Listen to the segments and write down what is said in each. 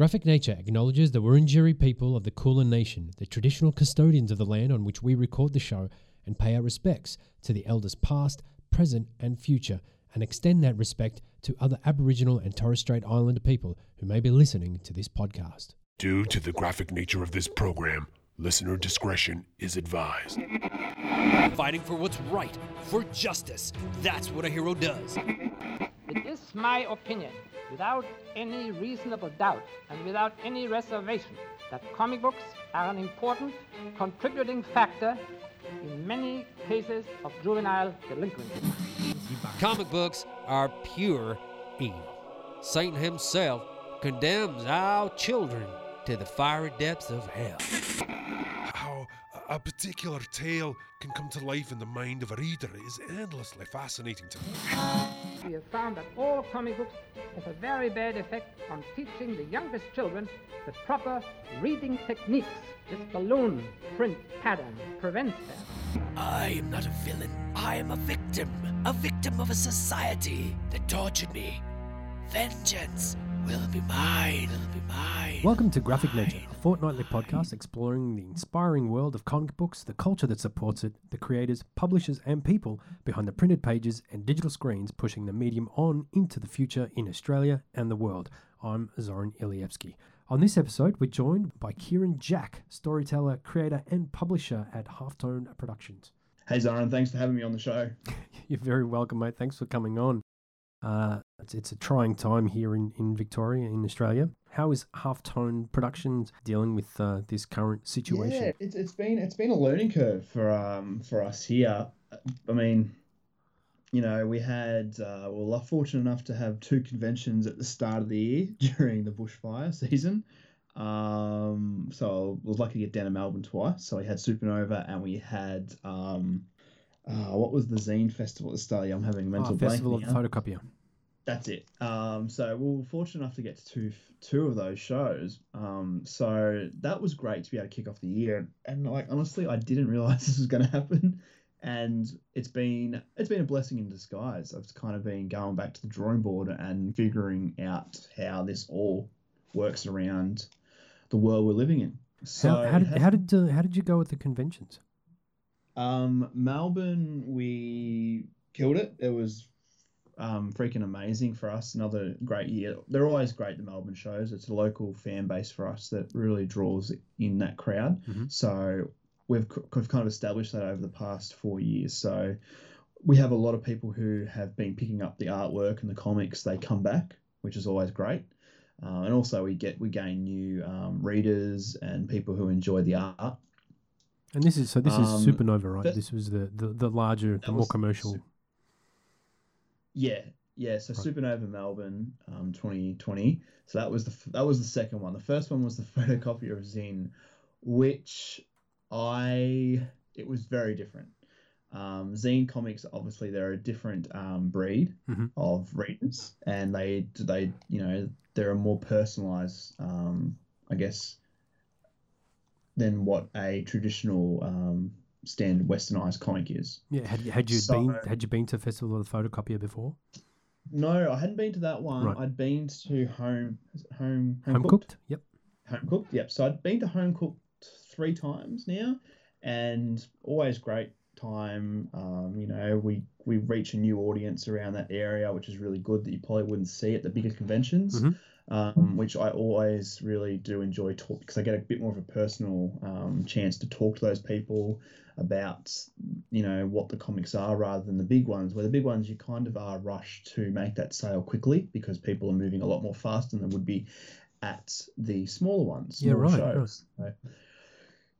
Graphic Nature acknowledges the Wurundjeri people of the Kulin Nation, the traditional custodians of the land on which we record the show, and pay our respects to the elders past, present, and future, and extend that respect to other Aboriginal and Torres Strait Islander people who may be listening to this podcast. Due to the graphic nature of this program, listener discretion is advised. Fighting for what's right, for justice. That's what a hero does. It is my opinion, without any reasonable doubt and without any reservation, that comic books are an important contributing factor in many cases of juvenile delinquency. Comic books are pure evil. Satan himself condemns our children to the fiery depths of hell. How a particular tale can come to life in the mind of a reader is endlessly fascinating to me. We have found that all comic books have a very bad effect on teaching the youngest children the proper reading techniques. This balloon print pattern prevents that. I am not a villain. I am a victim. A victim of a society that tortured me. Vengeance will be mine. Will be mine. Welcome to Graphic Nature, a fortnightly podcast exploring the inspiring world of comic books, the culture that supports it, the creators, publishers, and people behind the printed pages and digital screens pushing the medium on into the future in Australia and the world. I'm Zoran Ilievsky. On this episode, we're joined by Kieran Jack, storyteller, creator, and publisher at Halftone Productions. Hey Zoran, thanks for having me on the show. You're very welcome, mate. Thanks for coming on. Uh, it's, it's a trying time here in, in Victoria, in Australia. How is Halftone Productions dealing with uh, this current situation? Yeah, it's, it's been it's been a learning curve for um for us here. I mean, you know, we had uh, we were fortunate enough to have two conventions at the start of the year during the bushfire season. Um, so I was lucky to get down to Melbourne twice. So we had Supernova and we had um, uh, what was the Zine Festival at the start? of the year? I'm having a mental Oh, Festival of. Photocopier. That's it. Um, so we were fortunate enough to get to two two of those shows. Um, so that was great to be able to kick off the year. And like honestly, I didn't realize this was going to happen. And it's been it's been a blessing in disguise. I've kind of been going back to the drawing board and figuring out how this all works around the world we're living in. So How, how did how did uh, how did you go with the conventions? um, Melbourne, we killed it. It was um, freaking amazing for us. Another great year. They're always great, the Melbourne shows. It's a local fan base for us that really draws in that crowd. Mhm. So we've, we've kind of established that over the past four years. So we have a lot of people who have been picking up the artwork and the comics. They come back, which is always great. Uh, and also we get we gain new um, readers and people who enjoy the art. And this is so this Um, is Supernova, right? this was the, the, the larger, the more commercial. Sup- Yeah, yeah. So Right. Supernova Melbourne, um, 2020. So that was the f- that was the second one. The first one was the photocopier of Zine, which I it was very different. Um, Zine comics, obviously, they're a different um, breed Mhm. of readers, and they they you know they're a more personalized, um, I guess, than what a traditional um, standard westernized comic is. Yeah, had you had you So- been had you been to Festival of the Photocopier before? No, I hadn't been to that one. Right. I'd been to home, it home, Home cooked? Yep. home cooked. Yep. So I'd been to home cooked three times now, and always great time. Um, you know, we we reach a new audience around that area, which is really good that you probably wouldn't see at the bigger conventions. Mhm. Um, which I always really do enjoy talk because I get a bit more of a personal um, chance to talk to those people about you know what the comics are rather than the big ones where the big ones you kind of are rushed to make that sale quickly because people are moving a lot more fast than they would be at the smaller ones Yeah, right, shows. So,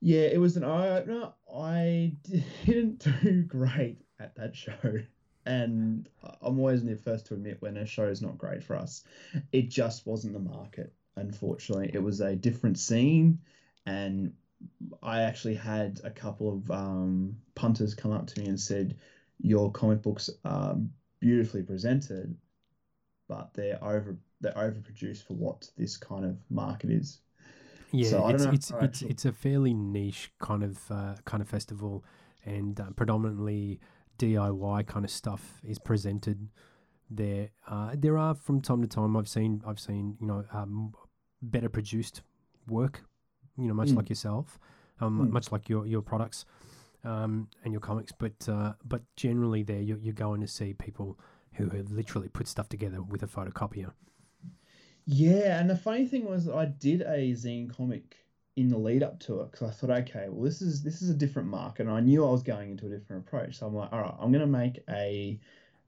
yeah it was an eye opener i didn't do great at that show and i'm always the first to admit when a show is not great for us it just wasn't the market unfortunately it was a different scene and I actually had a couple of um, punters come up to me and said, "Your comic books are beautifully presented, but they're over they're overproduced for what this kind of market is." Yeah, So it's it's it's it's a fairly niche kind of uh, kind of festival, and uh, predominantly DIY kind of stuff is presented there. Uh, there are from time to time I've seen I've seen you know um, better produced work. You know, much Mm. like yourself, um, Mm. much like your your products um, and your comics. But uh, but generally, there you're, you're going to see people who have literally put stuff together with a photocopier. Yeah, and the funny thing was, I did a zine comic in the lead up to it because I thought, okay, well, this is this is a different market, and I knew I was going into a different approach. So I'm like, all right, I'm gonna make a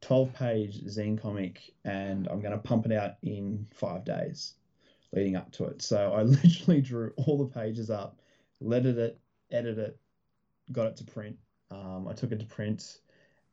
12 page zine comic, and I'm gonna pump it out in five days, leading up to it. So I literally drew all the pages up, lettered it, edited it, got it to print. Um, I took it to print,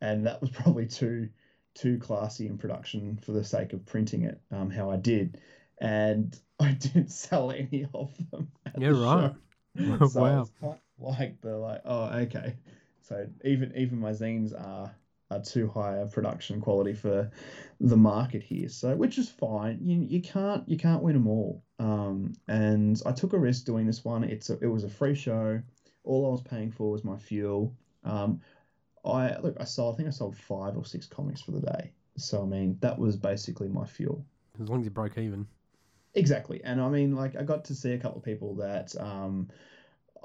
and that was probably too too classy in production for the sake of printing it. Um, how I did, and I didn't sell any of them. Yeah, the right. show. so Wow. it's of like they're like, oh, okay. So even even my zines are are too high a production quality for the market here. So which is fine. You you can't you can't win them all. Um, and I took a risk doing this one. It's a, it was a free show. All I was paying for was my fuel. Um, I look, I sold. I think I sold five or six comics for the day. So I mean, that was basically my fuel. As long as you broke even. Exactly, and I mean, like, I got to see a couple of people that um,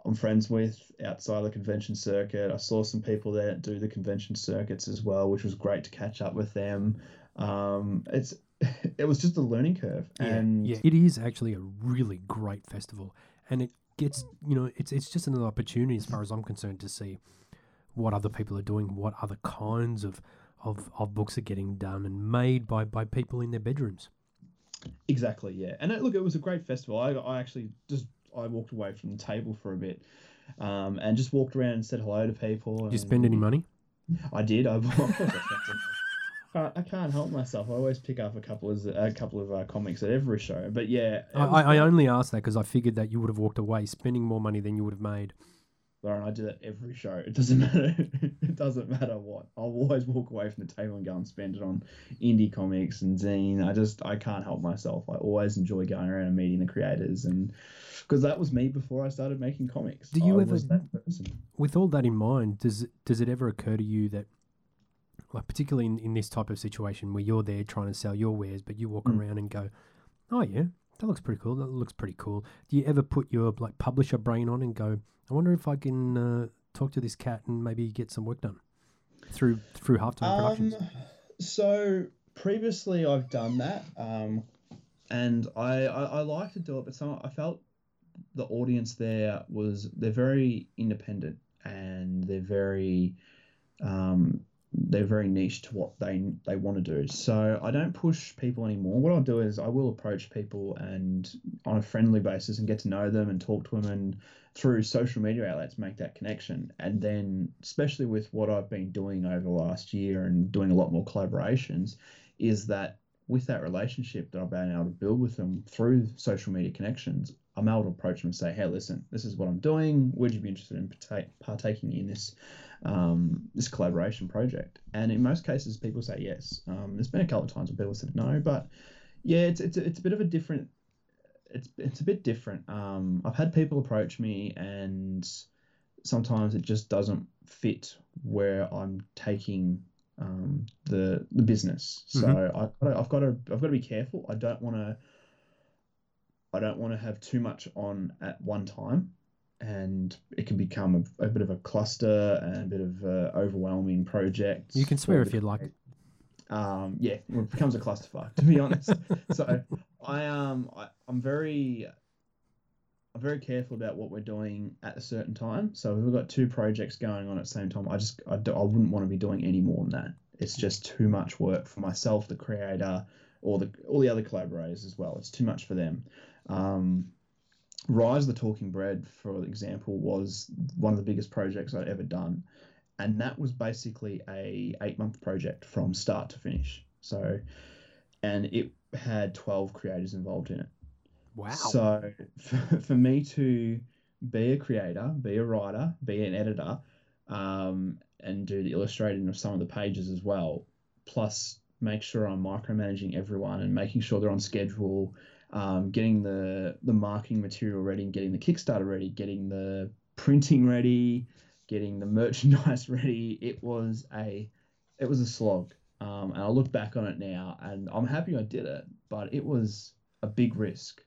I'm friends with outside the convention circuit. I saw some people that do the convention circuits as well, which was great to catch up with them. Um, it's it was just a learning curve, and yeah, it is actually a really great festival, and it gets you know it's it's just another opportunity as far as I'm concerned to see what other people are doing, what other kinds of of, of books are getting done and made by by people in their bedrooms. Exactly, yeah. And it, look, it was a great festival. I, I actually just I walked away from the table for a bit, um, and just walked around and said hello to people. Did you spend any money? I did. I, I can't, help myself. I always pick up a couple of a couple of uh, comics at every show. But yeah, I, I I only asked that because I figured that you would have walked away spending more money than you would have made. Zoran, I do that every show. It doesn't matter. it doesn't matter what. I'll always walk away from the table and go and spend it on indie comics and zine. I just I can't help myself. I always enjoy going around and meeting the creators and because that was me before I started making comics. Do you I ever- was that person. With all that in mind, does does it ever occur to you that, like particularly in, in this type of situation where you're there trying to sell your wares, but you walk Mm. around and go, "Oh yeah, that looks pretty cool. That looks pretty cool." Do you ever put your like publisher brain on and go, "I wonder if I can uh, talk to this cat and maybe get some work done through through Halftone Productions?" Um, so previously I've done that, um, and I, I I like to do it, but some I felt the audience there was they're very independent and they're very um, they're very niche to what they they want to do. So I don't push people anymore. What I'll do is I will approach people and on a friendly basis and get to know them and talk to them and through social media outlets make that connection. And then especially with what I've been doing over the last year and doing a lot more collaborations, is that with that relationship that I've been able to build with them through social media connections, I'm able to approach them and say, "Hey, listen, this is what I'm doing. Would you be interested in partake, partaking in this um, this collaboration project?" And in most cases, people say yes. Um, there's been a couple of times where people said no, but yeah, it's it's a, it's a bit of a different. It's it's a bit different. Um, I've had people approach me, and sometimes it just doesn't fit where I'm taking um, the the business. So I, I've got to I've got to be careful. I don't want to I don't want to have too much on at one time, and it can become a, a bit of a cluster and a bit of a overwhelming project. You can swear if you'd like. um, yeah, it becomes a clusterfuck to be honest. so I um I, I'm very I'm very careful about what we're doing at a certain time. So if we've got two projects going on at the same time, I just I, do, I wouldn't want to be doing any more than that. It's just too much work for myself, the creator, or the all the other collaborators as well. It's too much for them. Um, Rise the Talking Bread, for example, was one of the biggest projects I'd ever done, and that was basically a eight month project from start to finish. So, and it had twelve creators involved in it. Wow. So for, for me to be a creator, be a writer, be an editor, um, and do the illustrating of some of the pages as well, plus make sure I'm micromanaging everyone and making sure they're on schedule, um, getting the the marketing material ready, and getting the Kickstarter ready, getting the printing ready, getting the merchandise ready. It was a it was a slog. Um, and I look back on it now, and I'm happy I did it, but it was a big risk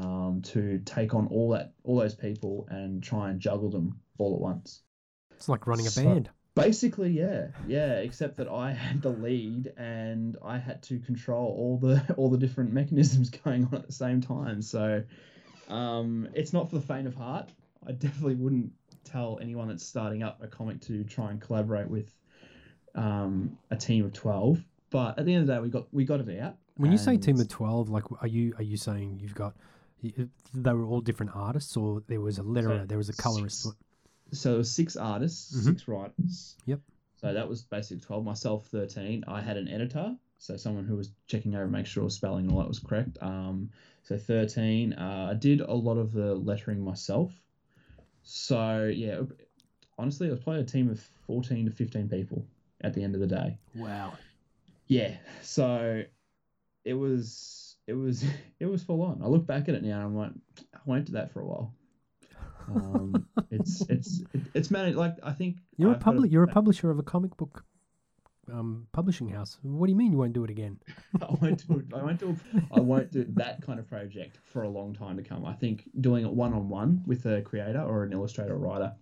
um, to take on all that all those people and try and juggle them all at once. It's like running a So- band. Basically, yeah, yeah. Except that I had the lead and I had to control all the all the different mechanisms going on at the same time. So, um, it's not for the faint of heart. I definitely wouldn't tell anyone that's starting up a comic to try and collaborate with um, a team of twelve. But at the end of the day, we got we got it out. When you say team of twelve, like, are you are you saying you've got they were all different artists, or there was a letterer, there was a colorist? six. So six artists, Mhm. six writers. Yep. So that was basically twelve. Myself thirteen. I had an editor, so someone who was checking over, make sure spelling and all that was correct. Um, so thirteen. Uh, I did a lot of the lettering myself. So yeah, honestly, it was probably a team of fourteen to fifteen people at the end of the day. Wow. Yeah. So it was it was it was full on. I look back at it now and I'm like, I won't do that for a while. Um, it's it's it's managed like I think You're a I've got public. You're a publisher of a comic book um, publishing house. What do you mean you won't do it again? I won't do it. I won't do I won't do that kind of project for a long time to come. I think doing it one on one with a creator or an illustrator or writer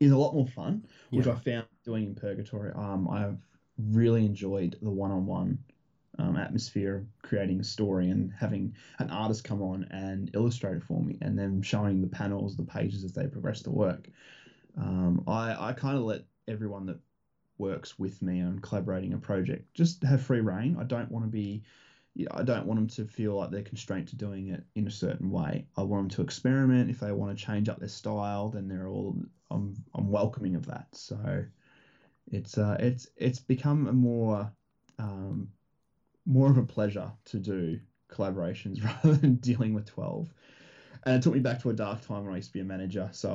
is a lot more fun, which Yeah. I found doing in Purgatory. Um, I've really enjoyed the one on one um, atmosphere creating a story and having an artist come on and illustrate it for me, and then showing the panels, the pages as they progress the work. Um, I I kind of let everyone that works with me on collaborating a project just have free reign. I don't want to be I don't want them to feel like they're constrained to doing it in a certain way. I want them to experiment. If they want to change up their style, then they're all I'm I'm welcoming of that. So it's uh it's it's become a more um more of a pleasure to do collaborations rather than dealing with 12 and it took me back to a dark time when i used to be a manager so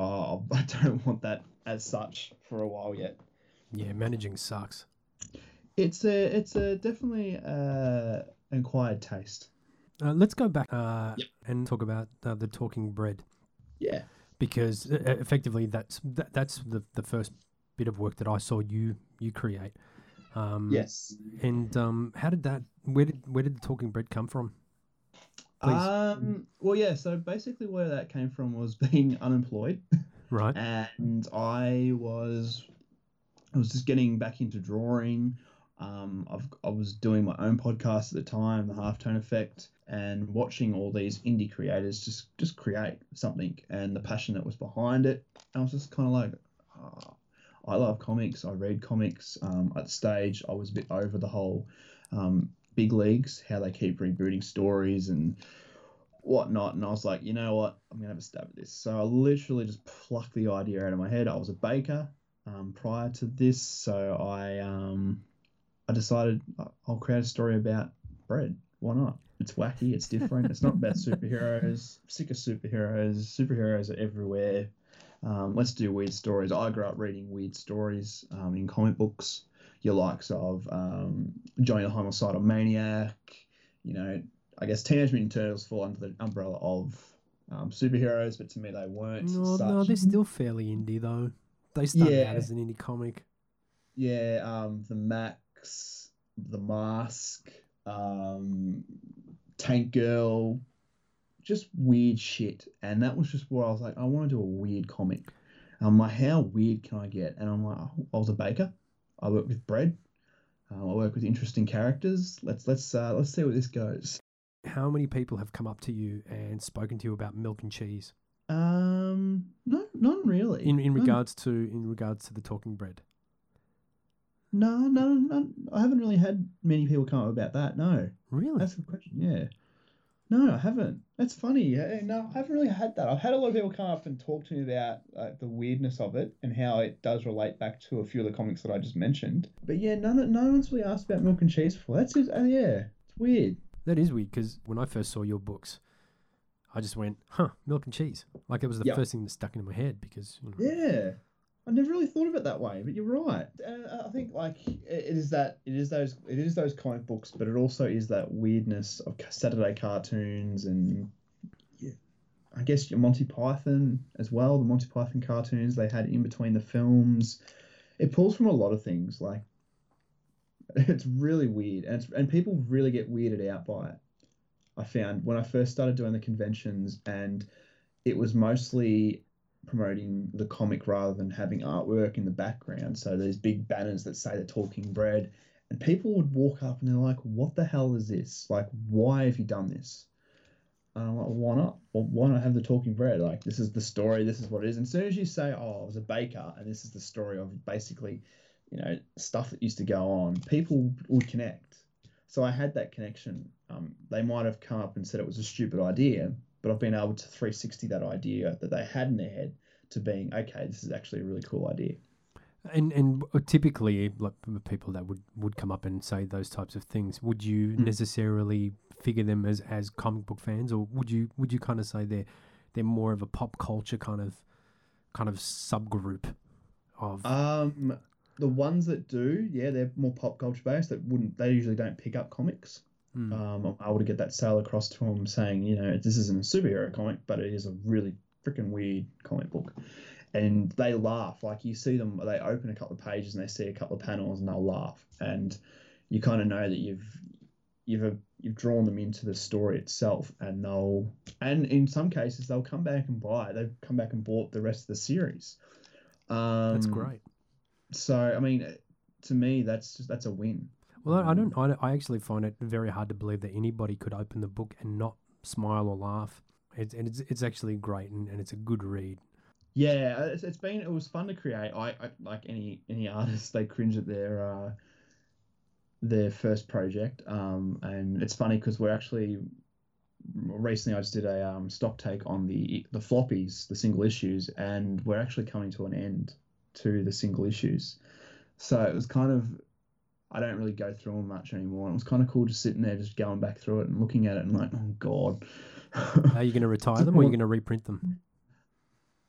i, I don't want that as such for a while yet Yeah, managing sucks. it's a it's a definitely uh an acquired taste Uh, let's go back uh, Yep. and talk about uh, the talking bread yeah because effectively that's that, that's the, the first bit of work that I saw you you create. Um, yes And um, how did that? Where did where did the talking bread come from? Please. um well yeah so basically where that came from was being unemployed Right. and I was I was just getting back into drawing. Um, I've, I was doing my own podcast at the time, the Halftone Effect, and watching all these indie creators just just create something, and the passion that was behind it. I was just kind of like, "Ah, I love comics. I read comics. Um, at the stage, I was a bit over the whole um, big leagues, how they keep rebooting stories and whatnot. And I was like, you know what? I'm gonna have a stab at this. So I literally just plucked the idea out of my head. I was a baker um, prior to this, so I um, I decided I- I'll create a story about bread. Why not? It's wacky. It's different. It's not about superheroes. I'm sick of superheroes. Superheroes are everywhere. Um, let's do weird stories. I grew up reading weird stories um, in comic books. Your likes of um, Johnny the Homicidal Maniac. You know, I guess Teenage Mutant Turtles fall under the umbrella of um, superheroes, but to me they weren't. No, as no, they're still fairly indie though. They started Yeah. out as an indie comic. Yeah, um, the Max, the Mask, um, Tank Girl, just weird shit. And that was just where I was like, I want to do a weird comic. And I'm like, how weird can I get? And I'm like, oh, I was a baker. I work with bread. Um, I work with interesting characters. Let's let's uh, let's see where this goes. How many people have come up to you and spoken to you about milk and cheese Um, no, not really. in in No. regards to in regards to the talking bread? No, no, no. I haven't really had many people come up about that. No. Really? That's a good question. Yeah. No, I haven't. That's funny. Yeah, eh, no, I haven't really had that. I've had a lot of people come up and talk to me about like, the weirdness of it and how it does relate back to a few of the comics that I just mentioned. But yeah, none, no one's really asked about milk and cheese before. That's just, Oh, yeah, it's weird. That is weird because when I first saw your books, I just went, "Huh, milk and cheese." Like it was the Yeah. first thing that stuck into my head because you know, Yeah. I never really thought of it that way, but you're right. Uh, I think like it is that it is those it is those comic books, but it also is that weirdness of Saturday cartoons and yeah, I guess your Monty Python as well. The Monty Python cartoons they had in between the films. It pulls from a lot of things. Like it's really weird, and it's, and people really get weirded out by it. I found when I first started doing the conventions, and it was mostly promoting the comic rather than having artwork in the background. So there's big banners that say the Talking Bread, and people would walk up and they're like, "What the hell is this? Like, why have you done this?" And I'm like, "Why not? Well, why not have the Talking Bread? Like, this is the story. This is what it is." And as soon as you say, "Oh, I was a baker," and this is the story of basically, you know, stuff that used to go on, people would connect. So I had that connection. Um, they might have come up and said it was a stupid idea, but I've been able to 360 that idea that they had in their head to being okay. This is actually a really cool idea. And and typically, like people that would, would come up and say those types of things, would you Hmm. necessarily figure them as, as comic book fans, or would you would you kind of say they're they're more of a pop culture kind of kind of subgroup of? Um, the ones that do, yeah, they're more pop culture based. That wouldn't they usually don't pick up comics. Hmm. Um, I'm able to get that sale across to them saying, you know, this isn't a superhero comic, but it is a really freaking weird comic book. And they laugh. Like you see them, they open a couple of pages and they see a couple of panels and they'll laugh. And you kind of know that you've you've you've drawn them into the story itself, and they'll and in some cases they'll come back and buy. They've come back and bought the rest of the series. Um, That's great. So I mean, to me, that's just, that's a win. Well, I I don't. I, I actually find it very hard to believe that anybody could open the book and not smile or laugh. It's and it's it's actually great and, and it's a good read. Yeah, it's, it's been it was fun to create. I, I like any any artist, they cringe at their uh, their first project. Um, and it's funny because we're actually recently I just did a um, stock take on the the floppies, the single issues, and we're actually coming to an end to the single issues. So it was kind of I don't really go through them much anymore. And it was kind of cool just sitting there, just going back through it and looking at it and like, oh god. Are you going to retire them or are you going to reprint them?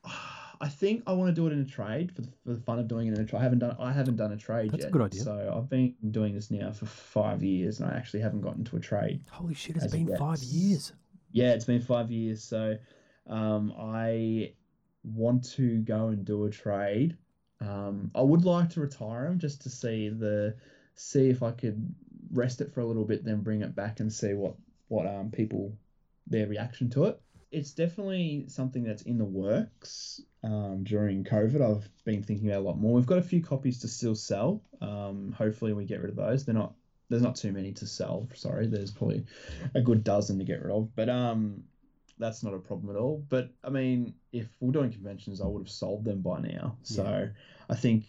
I think I want to do it in a trade for the, for the fun of doing it in a trade. I haven't done I haven't done a trade That's a yet. good idea. So I've been doing this now for five years, and I actually haven't gotten to a trade. Holy shit! It's been five years. Yeah, it's been five years, so um, I want to go and do a trade. Um, I would like to retire them just to see the see if I could rest it for a little bit, then bring it back and see what what um people their reaction to it. It's definitely something that's in the works. Um, during COVID, I've been thinking about a lot more. We've got a few copies to still sell. Um, hopefully, we get rid of those. They're not. There's not too many to sell. Sorry, there's probably a good dozen to get rid of. But um, that's not a problem at all. But I mean, if we're doing conventions, I would have sold them by now. So I think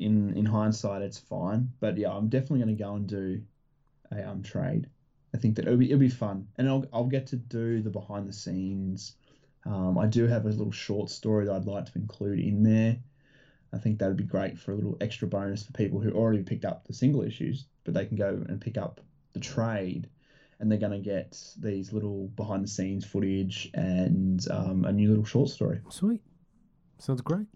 in in hindsight, it's fine. But yeah, I'm definitely going to go and do a um trade. I think that it'll be it'll be fun, and I'll I'll get to do the behind the scenes. Um, I do have a little short story that I'd like to include in there. I think that'd be great for a little extra bonus for people who already picked up the single issues, but they can go and pick up the trade, and they're going to get these little behind the scenes footage and um, a new little short story. Sweet. Sounds great.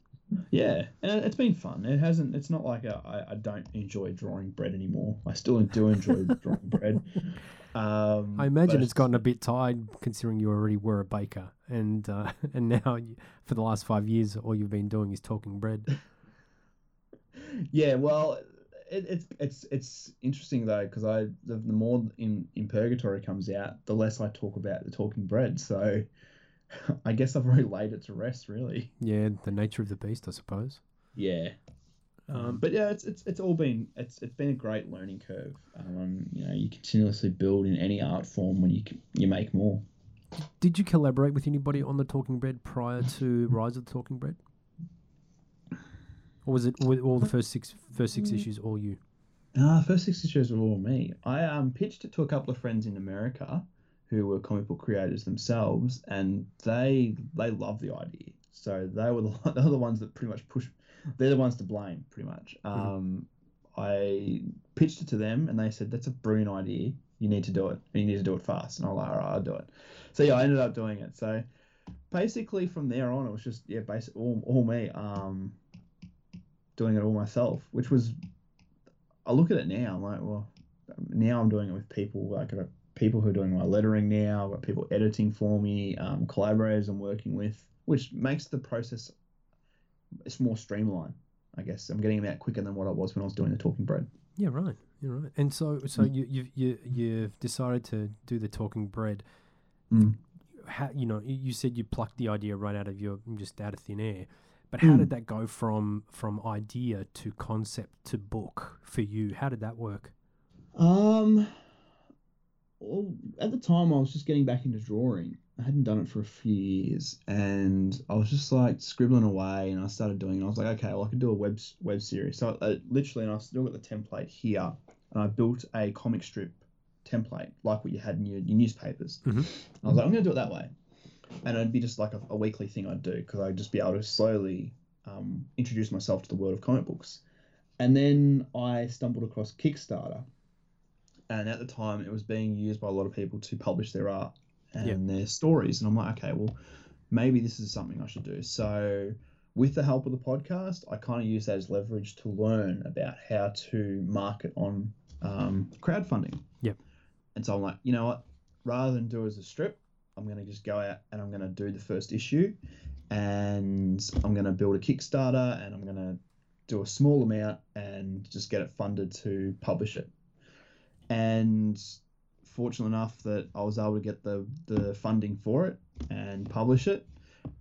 Yeah, and it's been fun. It hasn't. It's not like I, I don't enjoy drawing bread anymore. I still do enjoy drawing bread. Um, I imagine it's gotten a bit tired considering you already were a baker, and uh, and now you, for the last five years, all you've been doing is talking bread. Yeah, well, it, it's it's it's interesting though because I the, the more in in Purgatory comes out, the less I talk about the talking bread. So I guess I've already laid it to rest, really. Yeah, the nature of the beast, I suppose. Yeah. Um, but yeah, it's, it's it's all been it's it's been a great learning curve. Um, you know, you continuously build in any art form when you you make more. Did you collaborate with anybody on the Talking Bread prior to Rise of the Talking Bread, or was it all the first six first six issues all you? Ah, first six issues were all me. I um pitched it to a couple of friends in America who were comic book creators themselves, and they they loved the idea. So they were the they were the ones that pretty much push. They're the ones to blame, pretty much. Um, I pitched it to them, and they said that's a brilliant idea. You need to do it, and you need to do it fast. And I was like, all right, I'll do it. So yeah, I ended up doing it. So basically, from there on, it was just yeah, basically all, all me. Um, doing it all myself, which was I look at it now, I'm like, well, now I'm doing it with people. Like, I've got people who are doing my lettering now. I've got people editing for me, um, collaborators I'm working with, which makes the process it's more streamlined. I guess I'm getting them out quicker than what I was when I was doing the talking bread. Yeah, right. You're right. And so, so you you you you've decided to do the talking bread. Mm. How you know? You you said you plucked the idea right out of your just out of thin air. But how Mm. did that go from from idea to concept to book for you? How did that work? Um, well, at the time, I was just getting back into drawing. I hadn't done it for a few years, and I was just like scribbling away, and I started doing. it. I was like, okay, well, I could do a web web series. So I, literally, and I still got the template here, and I built a comic strip template like what you had in your, your newspapers. Mhm. I was like, I'm gonna do it that way, and it'd be just like a, a weekly thing I'd do because I'd just be able to slowly um, introduce myself to the world of comic books. And then I stumbled across Kickstarter, and at the time it was being used by a lot of people to publish their art and their stories. And I'm like, okay, well, maybe this is something I should do. So, with the help of the podcast, I kind of use that as leverage to learn about how to market on um, crowdfunding. Yep. And so I'm like, you know what? Rather than do it as a strip, I'm going to just go out and I'm going to do the first issue, and I'm going to build a Kickstarter, and I'm going to do a small amount and just get it funded to publish it. And fortunate enough that I was able to get the the funding for it and publish it.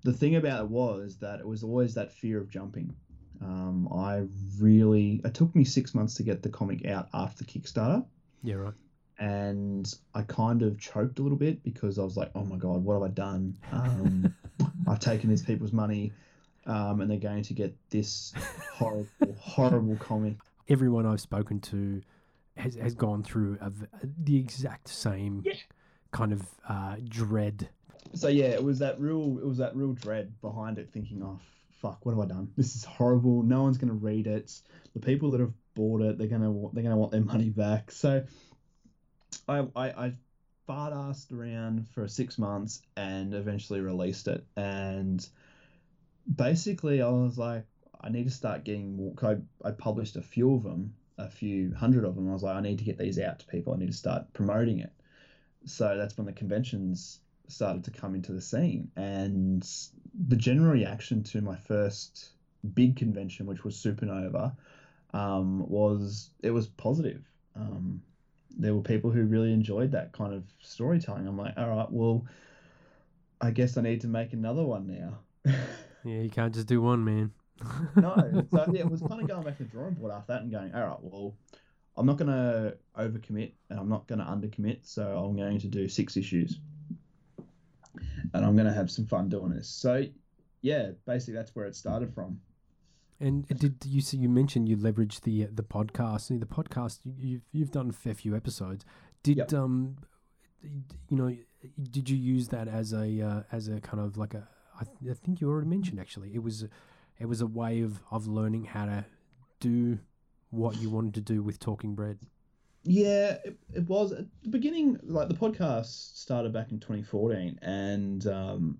The thing about it was that it was always that fear of jumping. Um, I really it took me six months to get the comic out after the Kickstarter, Yeah, right. and I kind of choked a little bit because I was like, oh my god, what have I done? Um, I've taken these people's money, um, and they're going to get this horrible, horrible comic. Everyone I've spoken to has has gone through a v the exact same kind of uh, dread. So yeah, it was that real, it was that real dread behind it, thinking, oh fuck, what have I done? This is horrible. No one's gonna read it. The people that have bought it, they're gonna they're gonna want their money back. So I I, I fart assed around for six months and eventually released it. And basically, I was like, I need to start getting more. I I published a few of them, a few hundred of them. I was like, I need to get these out to people. I need to start promoting it. So that's when the conventions started to come into the scene, and the general reaction to my first big convention, which was Supernova, um, was it was positive. Um, there were people who really enjoyed that kind of storytelling. I'm like, all right, well, I guess I need to make another one now. Yeah, you can't just do one, man. No, so yeah, it was kind of going back to the drawing board after that and going, all right, well, I'm not going to overcommit and I'm not going to undercommit, so I'm going to do six issues, and I'm going to have some fun doing this. So, yeah, basically that's where it started from. And did you see? You mentioned you leveraged the uh, the podcast. The podcast you- you've you've done a fair few episodes. Did Yep. um, you know, did you use that as a uh, as a kind of like a? I, th- I think you already mentioned actually. It was it was a way of of learning how to do what you wanted to do with Talking Bread. Yeah, it, it was at the beginning. Like the podcast started back in 2014, and um,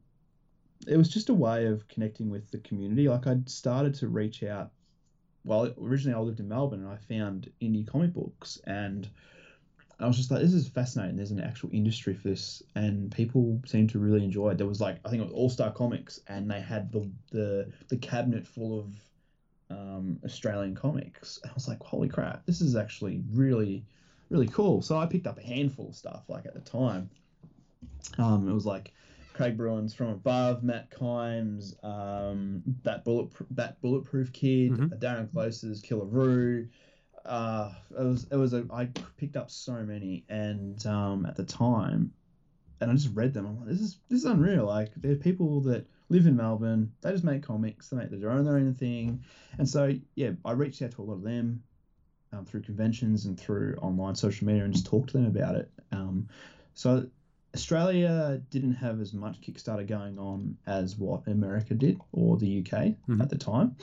it was just a way of connecting with the community. Like I'd started to reach out. Well, originally I lived in Melbourne, and I found indie comic books, and I was just like, "This is fascinating." There's an actual industry for this, and people seem to really enjoy it. There was like, I think it was All Star Comics, and they had the the the cabinet full of um, Australian comics. I was like, holy crap, this is actually really, really cool. So I picked up a handful of stuff like at the time. Um, it was like Craig Bruin's From Above, Matt Kimes, um, that bullet that bulletproof kid, Mhm. Darren Close's Killeroo. Uh, it was it was a I picked up so many, and um, at the time, and I just read them. I'm like, this is this is unreal. Like there are people that live in Melbourne. They just make comics. They make their own their own thing. And so yeah, I reached out to a lot of them um, through conventions and through online social media and just talked to them about it. Um, so Australia didn't have as much Kickstarter going on as what America did or the UK Mhm. at the time.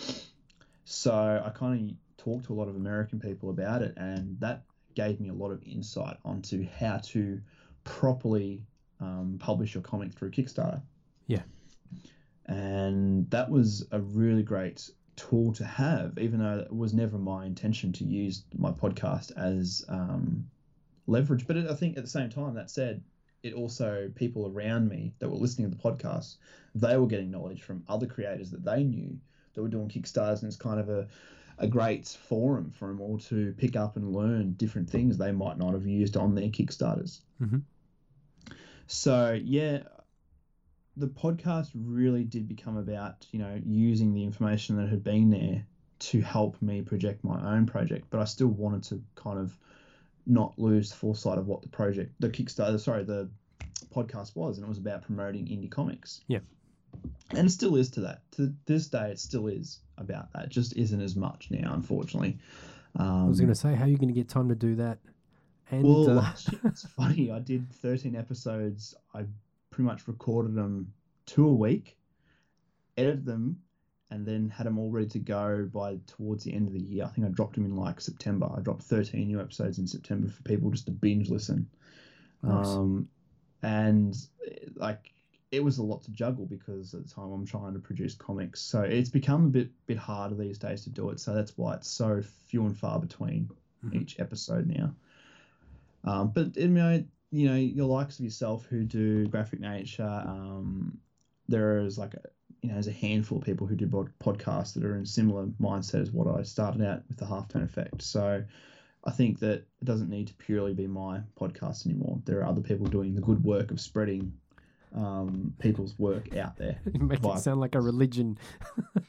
So I kind of talked to a lot of American people about it, and that gave me a lot of insight onto how to properly um, publish your comic through Kickstarter. Yeah. And that was a really great tool to have, even though it was never my intention to use my podcast as um, leverage. But I think at the same time, that said, it also people around me that were listening to the podcast, they were getting knowledge from other creators that they knew that were doing Kickstarters, and it's kind of a a great forum for them all to pick up and learn different things they might not have used on their Kickstarters. Mhm. So yeah, the podcast really did become about you know using the information that had been there to help me project my own project, but I still wanted to kind of not lose foresight of what the project, the Kickstarter, sorry, the podcast was, and it was about promoting indie comics. Yeah. And it still is to that. To this day, it still is about that. It just isn't as much now, unfortunately. Um, I was going to say, how are you going to get time to do that? And well, uh, last year, it's funny. I did 13 episodes. I pretty much recorded them two a week, edited them, and then had them all ready to go by towards the end of the year. I think I dropped them in like September. I dropped 13 new episodes in September for people just to binge listen. Nice. Um, and eh, like it was a lot to juggle because at the time I'm trying to produce comics, so it's become a bit bit harder these days to do it. So that's why it's so few and far between Mhm. each episode now. Um, but you know, you know, your likes of yourself who do graphic nature, um, there is like a, you know, there's a handful of people who do podcasts that are in similar mindset as what I started out with the halftone effect. So I think that it doesn't need to purely be my podcast anymore. There are other people doing the good work of spreading um, people's work out there. you make it Vibe. sound like a religion.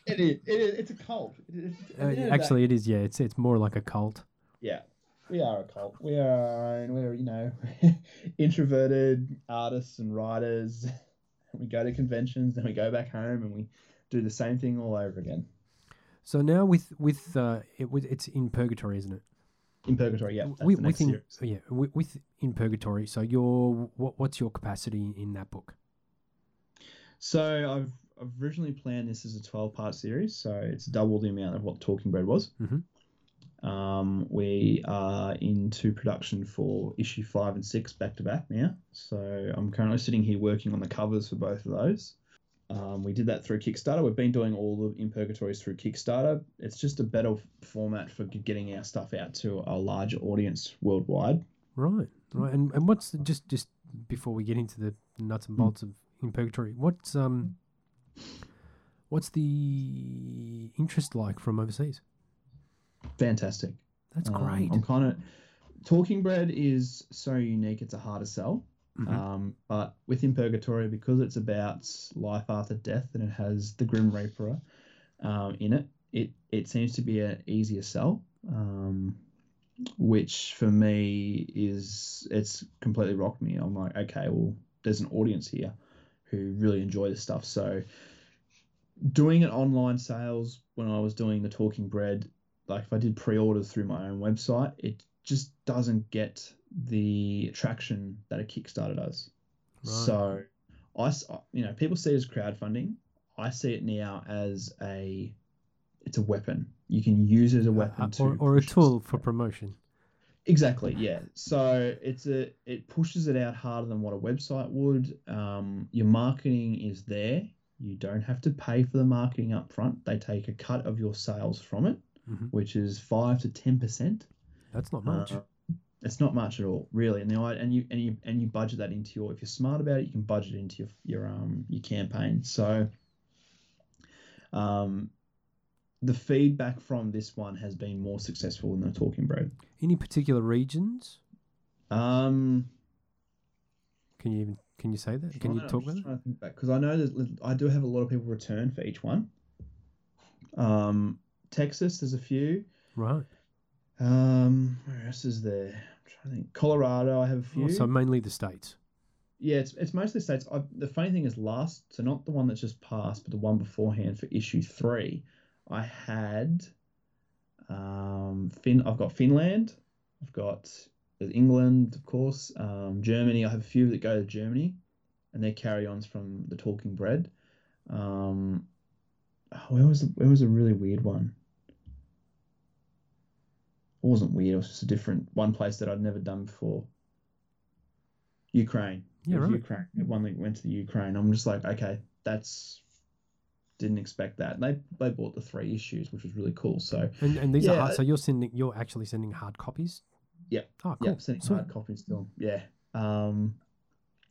It is. It is it's a cult. It is, Uh, actually, it is. Yeah, it's it's more like a cult. yeah, we are a cult. We are our own. We're you know introverted artists and writers. We go to conventions, then we go back home, and we do the same thing all over again. So now with with uh, it, with it's in purgatory, isn't it? In purgatory, yeah. That's Wi- the next within, series. yeah, wi- with in purgatory. So your what what's your capacity in that book? So I've I've originally planned this as a twelve part series, so it's double the amount of what Talking Bread was. Mhm. Um, we are into production for issue five and six back to back now. So I'm currently sitting here working on the covers for both of those. Um, we did that through Kickstarter. We've been doing all the Impurgatories through Kickstarter. It's just a better format for getting our stuff out to a larger audience worldwide. Right, right. And and what's the, just just before we get into the nuts Hmm. and bolts of in purgatory, what's um what's the interest like from overseas? Fantastic. That's Um, great. I'm kind of Talking Bread is so unique. It's a harder sell. Mhm. Um, but within Purgatory, because it's about life after death and it has the Grim Reaper um, in it, it it seems to be an easier sell. Um, which for me is it's completely rocked me. I'm like, okay, well, there's an audience here who really enjoy this stuff. So doing it online sales when I was doing the Talking Bread, like if I did pre-orders through my own website, it just doesn't get the traction that a Kickstarter does. Right. So I you know, people see it as crowdfunding. I see it now as a, it's a weapon. You can use it as a weapon Uh, to or, or a tool for promotion. Exactly, yeah. So it's a it pushes it out harder than what a website would. Um, your marketing is there. You don't have to pay for the marketing up front. They take a cut of your sales from it, Mhm. which is five to ten percent. That's not much. Uh, it's not much at all, really. And the and you and you and you budget that into your. If you're smart about it, you can budget into your your um your campaign. So, um, the feedback from this one has been more successful than the Talking Bread. Any particular regions? Um, Can you even can you say that? Can you talk about it? trying to think back because I know that I do have a lot of people return for each one. Um, Texas, there's a few. Right. Um, where else is there? To think. Colorado, I have a few. Oh, so mainly the states. Yeah, it's it's mostly states. I, the funny thing is, last so not the one that's just passed, but the one beforehand for issue three, I had. Um, Fin. I've got Finland. I've got England, of course. Um, Germany. I have a few that go to Germany, and they're carry-ons from the Talking Bread. Um, where was where was a really weird one? It wasn't weird. It was just a different one place that I'd never done before. Ukraine. Yeah, right. Ukraine. One that went to the Ukraine. I'm just like, okay, that's didn't expect that. And they they bought the three issues, which was really cool. So And and these are hard, so you're sending you're actually sending hard copies. Yeah. Oh, cool. yeah, sending Sweet. hard copies still. Yeah. Um,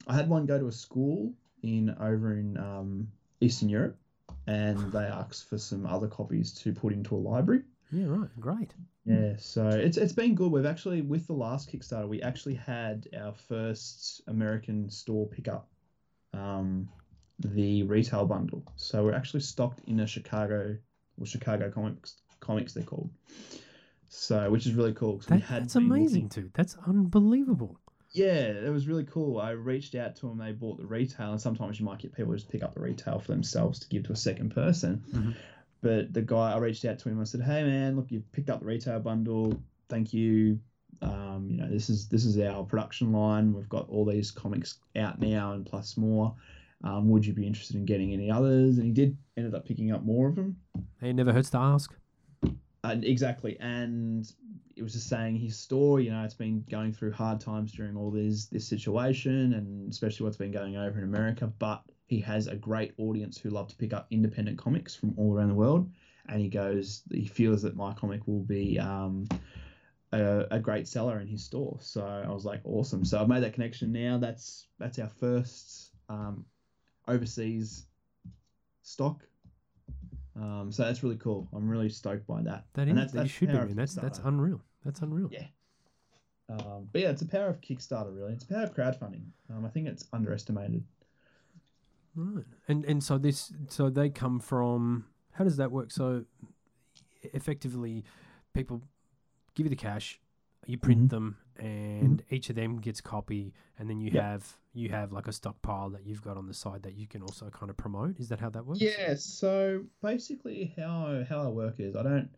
I had one go to a school in over in um, Eastern Europe, and they asked for some other copies to put into a library. Yeah, right. Great. Yeah, so it's it's been good. We've actually with the last Kickstarter, we actually had our first American store pick up um, the retail bundle. So we're actually stocked in a Chicago or Chicago comics comics they're called. So which is really cool. That, had that's looking- amazing, dude. That's unbelievable. Yeah, it was really cool. I reached out to them. They bought the retail, and sometimes you might get people just pick up the retail for themselves to give to a second person. Mhm. But the guy, I reached out to him. I said, "Hey, man, look, you've picked up the retail bundle. Thank you. Um, you know, this is this is our production line. We've got all these comics out now, and plus more. Um, would you be interested in getting any others?" And he did. Ended up picking up more of them. It never hurts to ask. And exactly, and it was just saying his story. You know, it's been going through hard times during all this this situation, and especially what's been going over in America. But he has a great audience who love to pick up independent comics from all around the world, and he goes, he feels that my comic will be um, a, a great seller in his store. So I was like, awesome. So I've made that connection now. That's that's our first um, overseas stock. Um, so that's really cool. I'm really stoked by that. That And is, that you should be, the power of man. That's that's unreal. That's unreal. Yeah. Um, but yeah, it's a power of Kickstarter, really. It's a power of crowdfunding. Um, I think it's underestimated. Right. And and so this so they come from how does that work? So effectively people give you the cash, you print Mhm. them and each of them gets copy and then you Yeah. have you have like a stockpile that you've got on the side that you can also kind of promote. Is that how that works? Yeah. So basically, how how I work is I don't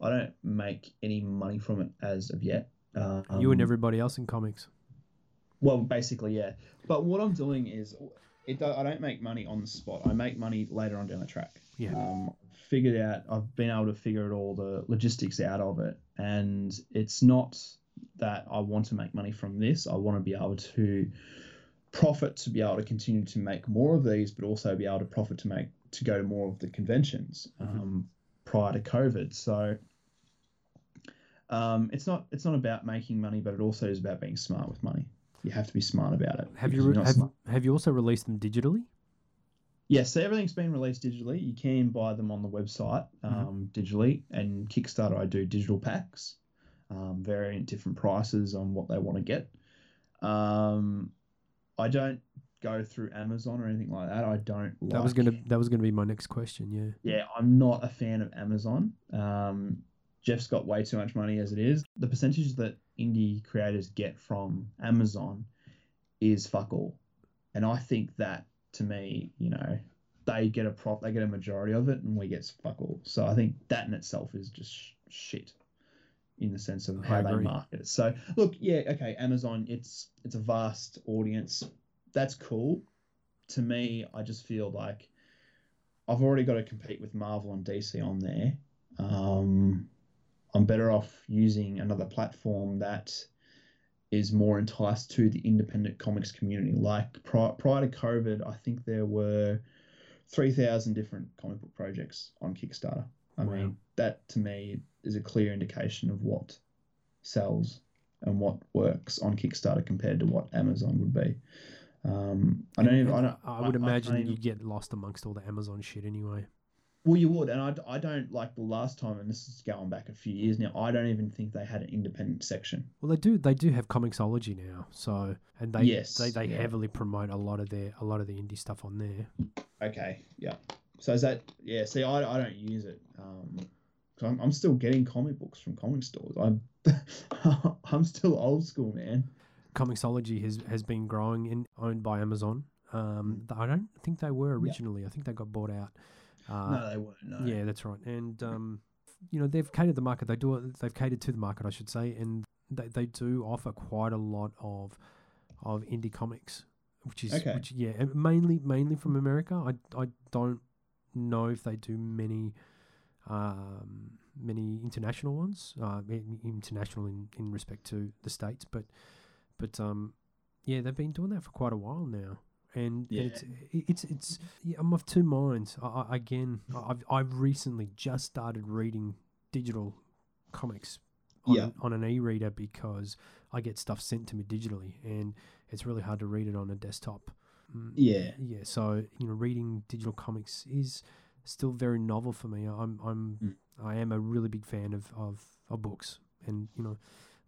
I don't make any money from it as of yet. Um, you and everybody else in comics. Well, basically, yeah. But what I'm doing is, it. do- I don't make money on the spot. I make money later on down the track. Yeah. Um, figured out. I've been able to figure it all the logistics out of it, and it's not that I want to make money from this. I want to be able to profit to be able to continue to make more of these, but also be able to profit to make to go to more of the conventions Mhm. um, prior to COVID. So. Um, it's not it's not about making money, but it also is about being smart with money. You have to be smart about it. Have you have, smart- have you also released them digitally? Yes, so everything's been released digitally. You can buy them on the website Mhm. um, digitally, and Kickstarter I do digital packs, um, varying different prices on what they want to get. Um, I don't go through Amazon or anything like that. I don't. Like, That was gonna that was gonna be my next question. Yeah. Yeah, I'm not a fan of Amazon. Um, Jeff's got way too much money as it is. The percentage that indie creators get from Amazon is fuck all, and I think that to me, you know, they get a prop, they get a majority of it, and we get fuck all. So I think that in itself is just sh- shit in the sense of how they market it. So look, yeah, okay, Amazon, it's it's a vast audience. That's cool. To me, I just feel like I've already got to compete with Marvel and DC on there. Um, I'm better off using another platform that is more enticed to the independent comics community. Like pri- prior to COVID, I think there were 3,000 different comic book projects on Kickstarter. I Wow. mean, that to me is a clear indication of what sells and what works on Kickstarter compared to what Amazon would be. Um, I don't even. I, don't, I would I- I imagine even- you'd get lost amongst all the Amazon shit anyway. Well, you would, and I, I don't like the last time, and this is going back a few years now. I don't even think they had an independent section. Well, they do. They do have Comixology now, so and they Yes, they, they yeah. heavily promote a lot of their a lot of the indie stuff on there. Okay, yeah. So is that yeah? See, I, I don't use it. Um, 'cause I'm, I'm still getting comic books from comic stores. I'm I'm still old school, man. Comixology has has been growing and owned by Amazon. Um, Mm. I don't think they were originally. I think they got bought out. Uh, no, they weren't. No. Yeah, that's right. And um, you know they've catered the market. They do. They've catered to the market, I should say, and they, they do offer quite a lot of of indie comics, which is Okay. which yeah, mainly mainly from America. I I don't know if they do many um, many international ones, uh, international in, in respect to the states, but but um, yeah, they've been doing that for quite a while now. And Yeah. it's it's it's yeah, I'm of two minds. I, I, again, I've I've recently just started reading digital comics on, Yeah. an, on an e-reader because I get stuff sent to me digitally, and it's really hard to read it on a desktop. Mm, Yeah. yeah. So you know, reading digital comics is still very novel for me. I'm I'm Mm. I am a really big fan of, of of books, and you know,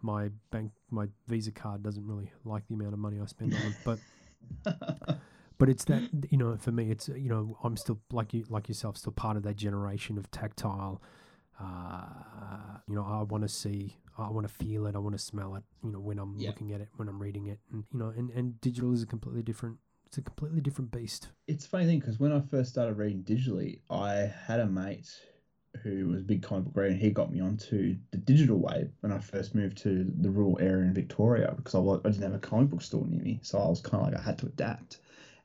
my bank my Visa card doesn't really like the amount of money I spend on them, but but it's that you know for me it's you know I'm still like you like yourself still part of that generation of tactile. Uh, you know, I want to see, I want to feel it, I want to smell it. You know, when I'm Yeah. looking at it, when I'm reading it, and you know, and and digital is a completely different. It's a completely different beast. it's a funny thing because when I first started reading digitally, I had a mate who was a big comic book reader, and he got me onto the digital wave when I first moved to the rural area in Victoria because I, wa- I didn't have a comic book store near me, so I was kind of like I had to adapt.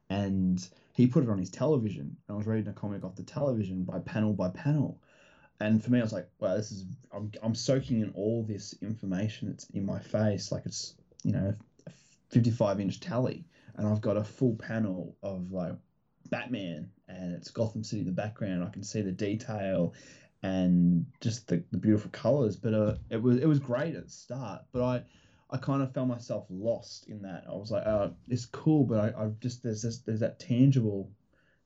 And he put it on his television, and I was reading a comic off the television by panel by panel. And for me, I was like, wow, this is I'm I'm soaking in all this information that's in my face, like it's you know a 55 inch tally, and I've got a full panel of like Batman and it's Gotham City in the background. I can see the detail and just the, the beautiful colors. But uh, it was it was great at the start. But I I kind of found myself lost in that. I was like, oh, it's cool, but I, I just there's this there's that tangible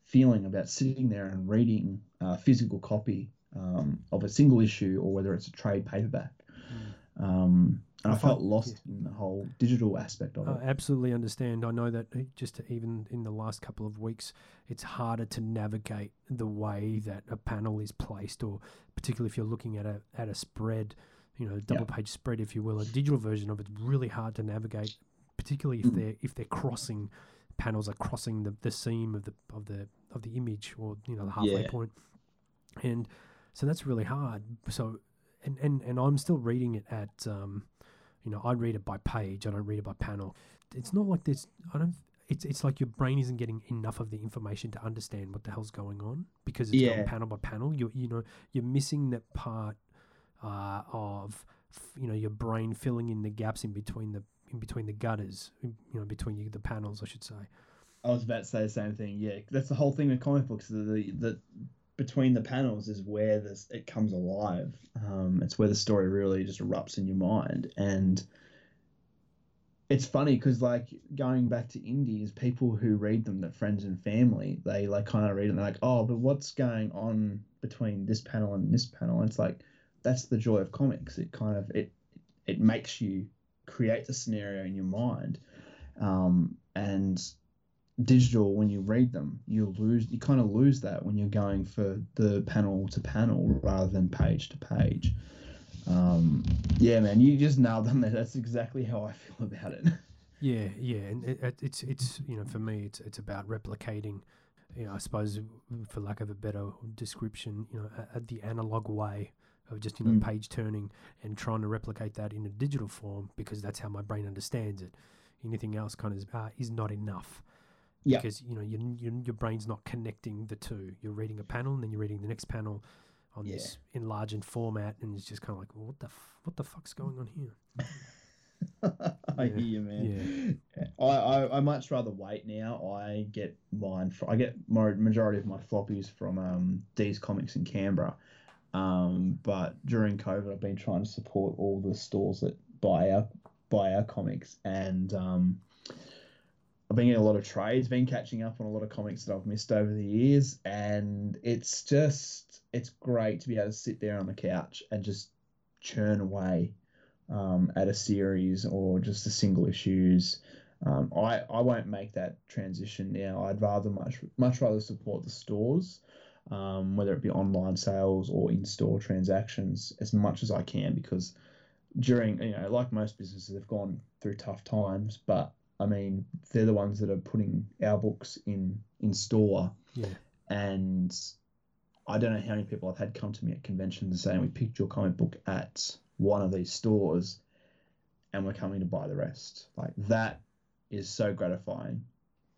feeling about sitting there and reading a physical copy um, of a single issue or whether it's a trade paperback. Um, and I I, felt lost in the whole digital aspect of I it. I absolutely understand. I know that just even in the last couple of weeks, it's harder to navigate the way that a panel is placed, or particularly if you're looking at a at a spread, you know, a double page spread, if you will. A digital version of it's really hard to navigate, particularly if Mm. they're if they're crossing panels are crossing the, the seam of the of the of the image or you know the halfway Yeah. point. and so that's really hard. So and and and I'm still reading it at um, you know, I read it by page. I don't read it by panel. It's not like this. I don't. It's it's like your brain isn't getting enough of the information to understand what the hell's going on because it's going panel by panel. You you know you're missing that part uh, of you know your brain filling in the gaps in between the in between the gutters. You know between you, the panels, I should say. I was about to say the same thing. Yeah, that's the whole thing with comic books. The the, the between the panels is where this it comes alive. Um, it's where the story really just erupts in your mind, and it's funny because like going back to indies, people who read them, that friends and family, they like kind of read it and they're like, oh, but what's going on between this panel and this panel? And it's like that's the joy of comics. It kind of it it makes you create the scenario in your mind, um, and digital when you read them you lose you kind of lose that when you're going for the panel to panel rather than page to page um yeah man you just nailed them there that's exactly how i feel about it Yeah, yeah, and it, it, it's it's you know for me it's it's about replicating, you know I suppose for lack of a better description, you know a, a- the analog way of just you know Mm. page turning and trying to replicate that in a digital form because that's how my brain understands it. Anything else kind of uh, is not enough. Yeah. Because you know your, your your brain's not connecting the two. You're reading a panel and then you're reading the next panel on Yeah. this enlarged format, and it's just kind of like, well, what the f- what the fuck's going on here? i Yeah, hear you man I, I i much rather wait now i get mine i get my majority of my floppies from um d's comics in canberra um but during covid i've been trying to support all the stores that buy our buy our comics and um I've been getting a lot of trades, been catching up on a lot of comics that I've missed over the years, and it's just it's great to be able to sit there on the couch and just churn away um, at a series or just the single issues. Um, I I won't make that transition now. I'd rather much much rather support the stores, um, whether it be online sales or in store transactions, as much as I can because during you know like most businesses they've gone through tough times, but I mean, they're the ones that are putting our books in in store, Yeah. and I don't know how many people I've had come to me at conventions saying we picked your comic book at one of these stores, and we're coming to buy the rest. Like that is so gratifying.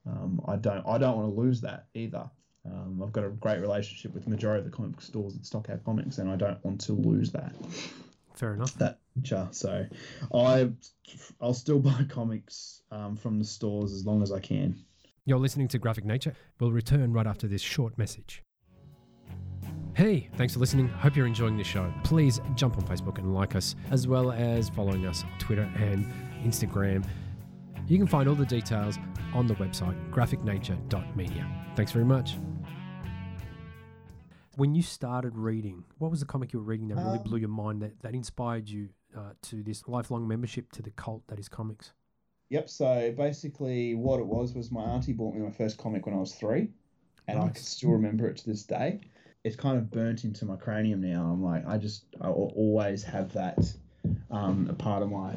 Um, I don't I don't want to lose that either. Um, I've got a great relationship with the majority of the comic book stores that stock our comics, and I don't want to lose that Fair enough. that. So I I'll still buy comics um, from the stores as long as I can. You're listening to Graphic Nature. We'll return right after this short message. Hey, thanks for listening. Hope you're enjoying the show. Please jump on Facebook and like us, as well as following us on Twitter and Instagram. You can find all the details on the website graphicnature.media. Thanks very much. when you started reading, what was the comic you were reading that really Um, blew your mind that, that inspired you uh, to this lifelong membership to the cult that is comics? Yep. So basically, what it was was my auntie bought me my first comic when I was three, and I can still remember it to this day. It's kind of burnt into my cranium now. I'm like, I just, I always have that um, a part of my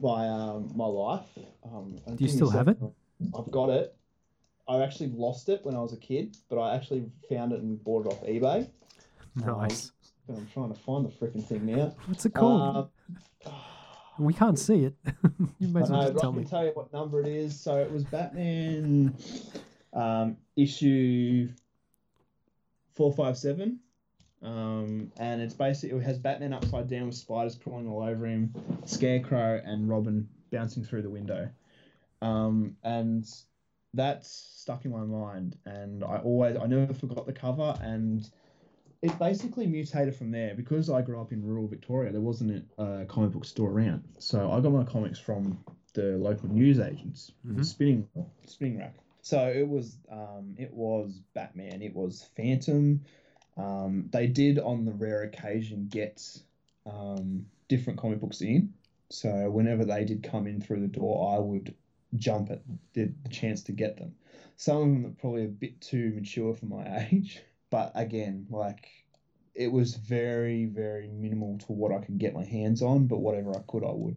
my um, my life. Um, Do you give me a still have it? I've got it. I actually lost it when I was a kid, but I actually found it and bought it off eBay. Nice. But I'm trying to find the freaking thing now. What's it called? Um, we can't see it. you may I as well know, just but tell I can me. tell you what number it is. So it was Batman um, issue four five seven, um, and it's basically it has Batman upside down with spiders crawling all over him, Scarecrow and Robin bouncing through the window, um, and that's stuck in my mind. And I always I never forgot the cover and. It basically mutated from there because I grew up in rural Victoria. There wasn't a comic book store around, so I got my comics from the local newsagents, Mhm. spinning spinning rack. So it was um, it was Batman, it was Phantom. Um, they did on the rare occasion get um, different comic books in. So whenever they did come in through the door, I would jump at the, the chance to get them. Some of them are probably a bit too mature for my age, but again, like it was very very minimal to what I could get my hands on. But whatever I could, I would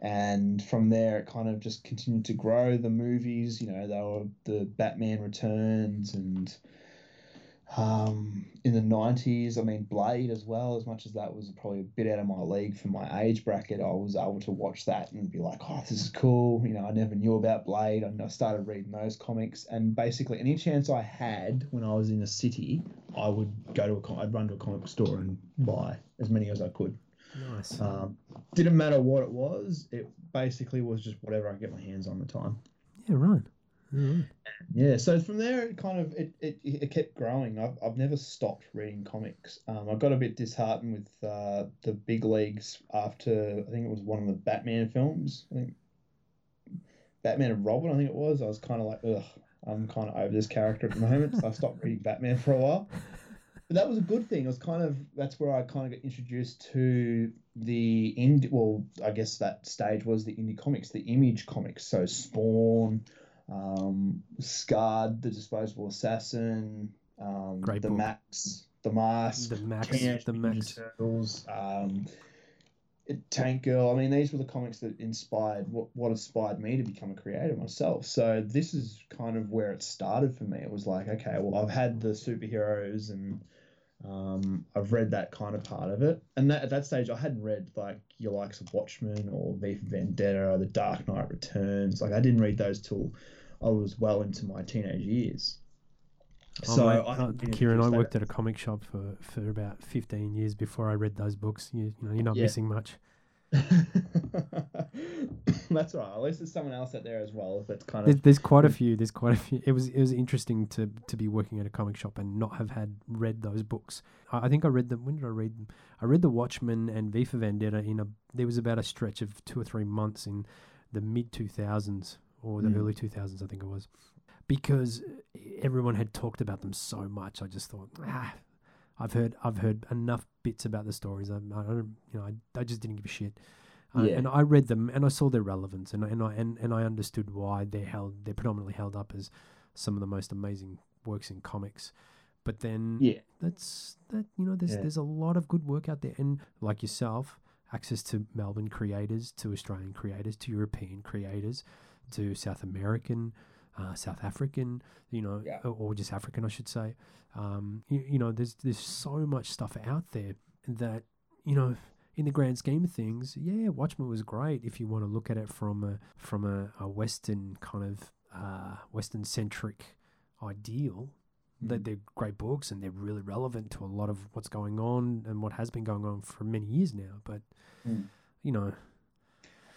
and from there it kind of just continued to grow the movies you know they were the batman returns and um, in the 90s i mean blade as well as much as that was probably a bit out of my league for my age bracket i was able to watch that and be like oh this is cool you know i never knew about blade and i started reading those comics and basically any chance i had when i was in a city i would go to a com- i'd run to a comic store and buy as many as i could Nice. um, didn't matter what it was. It basically was just whatever I could get my hands on at the time. yeah, right. Alright. Yeah. So from there, it kind of it, it, it kept growing. I've, I've never stopped reading comics. Um, I got a bit disheartened with uh, the big leagues after I think it was one of the Batman films. I think Batman and Robin. I think it was. I was kind of like, ugh, I'm kind of over this character at the moment. so I stopped reading Batman for a while. But that was a good thing. It was kind of that's where I kind of got introduced to the indie. Well, I guess that stage was the indie comics, the image comics. So Spawn, um, Scud, the Disposable Assassin, um, Great the book. Max, the Mask, The Maxx, Teenage the Max. Turtles, um, Tank Girl. I mean, these were the comics that inspired what, what inspired me to become a creator myself. So this is kind of where it started for me. It was like, okay, well, I've had the superheroes and um, I've read that kind of part of it. And that, at that stage, I hadn't read like your likes of Watchmen or V for Vendetta or The Dark Knight Returns. Like I didn't read those till I was well into my teenage years. Oh, So mate, I uh, Kieran, I worked at a comic shop for, for about 15 years before I read those books. You, you know, you're not Yeah. missing much. That's right. At least there's someone else out there as well. That's kind There's, of there's quite a few. There's quite a few. It was it was interesting to to be working at a comic shop and not have had read those books. I, I think I read them. When did I read them? I read the Watchmen and V for Vendetta in a. There was about a stretch of two or three months in the mid two thousands or the Mm. early two thousands. I think it was because everyone had talked about them so much. I just thought, ah, I've heard I've heard enough bits about the stories. I, I don't, you know, I, I just didn't give a shit. Uh, Yeah. And I read them and I saw their relevance and I- and I and, and I understood why they're held they're predominantly held up as some of the most amazing works in comics. But then yeah, that's that you know there's Yeah. there's a lot of good work out there and like yourself access to Melbourne creators to Australian creators to European creators to South American uh, South African you know Yeah. or, just African I should say um, you, you know there's there's so much stuff out there that you know in the grand scheme of things yeah Watchmen was great if you want to look at it from a from a, a western kind of uh, western centric ideal that Mm. they're great books and they're really relevant to a lot of what's going on and what has been going on for many years now. But Mm. you know,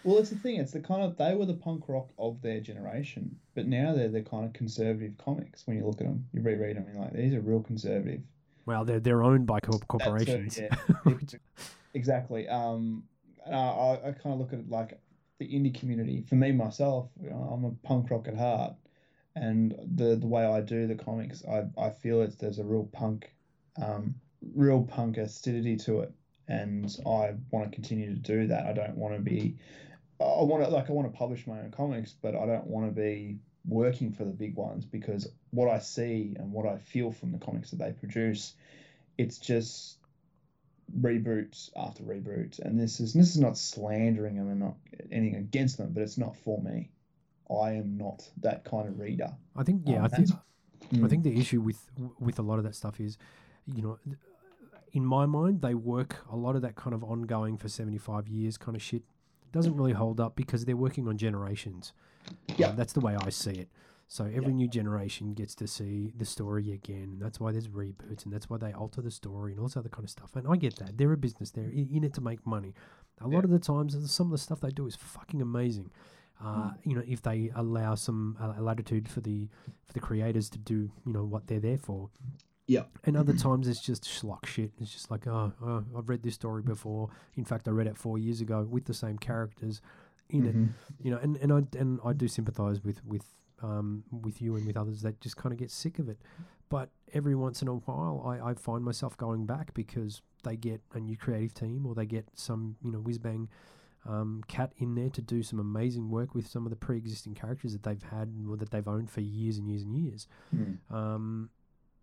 Well, it's the thing. It's the kind of they were the punk rock of their generation, but now they're the kind of conservative comics. When you look at them, you reread them, and you're like, these are real conservative. well, they're they're owned by corporations. yeah. Exactly. Um, I, I, I kind of look at it like the indie community. For me myself, you know, I'm a punk rock at heart, and the the way I do the comics, I I feel it's there's a real punk, um, real punk acidity to it, and I want to continue to do that. I don't want to be, I want to like I want to publish my own comics, but I don't want to be working for the big ones because what I see and what I feel from the comics that they produce, it's just reboot after reboot, and this is this is not slandering them and not anything against them, but it's not for me. I am not that kind of reader. I think yeah, Um, I think that's- I Mm. think the issue with with a lot of that stuff is, you know, in my mind they work a lot of that kind of ongoing for seventy five years kind of shit doesn't really hold up because they're working on generations. Yeah. Uh, that's the way I see it. So every new generation gets to see the story again. That's why there's reboots, and that's why they alter the story and all this other kind of stuff. And I get that they're a business; they're in it to make money. A lot Yeah. of the times, some of the stuff they do is fucking amazing. Uh, Mm. You know, if they allow some uh, latitude for the for the creators to do, you know, what they're there for. Yeah. And other times it's just schlock shit. It's just like, oh, oh, I've read this story before. In fact, I read it four years ago with the same characters in it Mhm. you know, and, and I and I do sympathise with with um, with you and with others that just kind of get sick of it. But every once in a while, I, I find myself going back because they get a new creative team or they get some you know whiz bang um, cat in there to do some amazing work with some of the pre-existing characters that they've had or that they've owned for years and years and years. Mm. Um, a-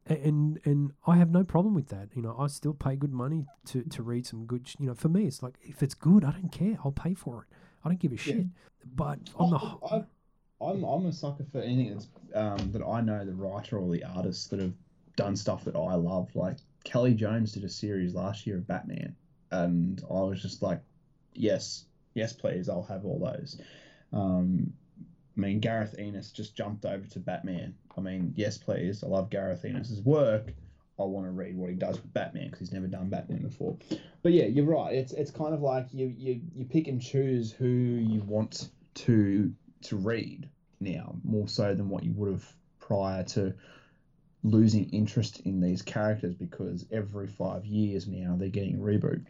and and I have no problem with that. You know, I still pay good money to, to read some good. sh- You know, for me, it's like if it's good, I don't care. I'll pay for it. I don't give a shit. But on the I, whole, I, I'm I'm a sucker for anything that's um, that I know the writer or the artist that have done stuff that I love. Like Kelley Jones did a series last year of Batman, and I was just like, yes, yes, please, I'll have all those. Um, I mean, Garth Ennis just jumped over to Batman. I mean, yes, please, I love Garth Ennis's work. I want to read what he does with Batman because he's never done Batman before. But yeah, you're right. It's it's kind of like you you you pick and choose who you want to to read now more so than what you would have prior to losing interest in these characters because every five years now they're getting a reboot.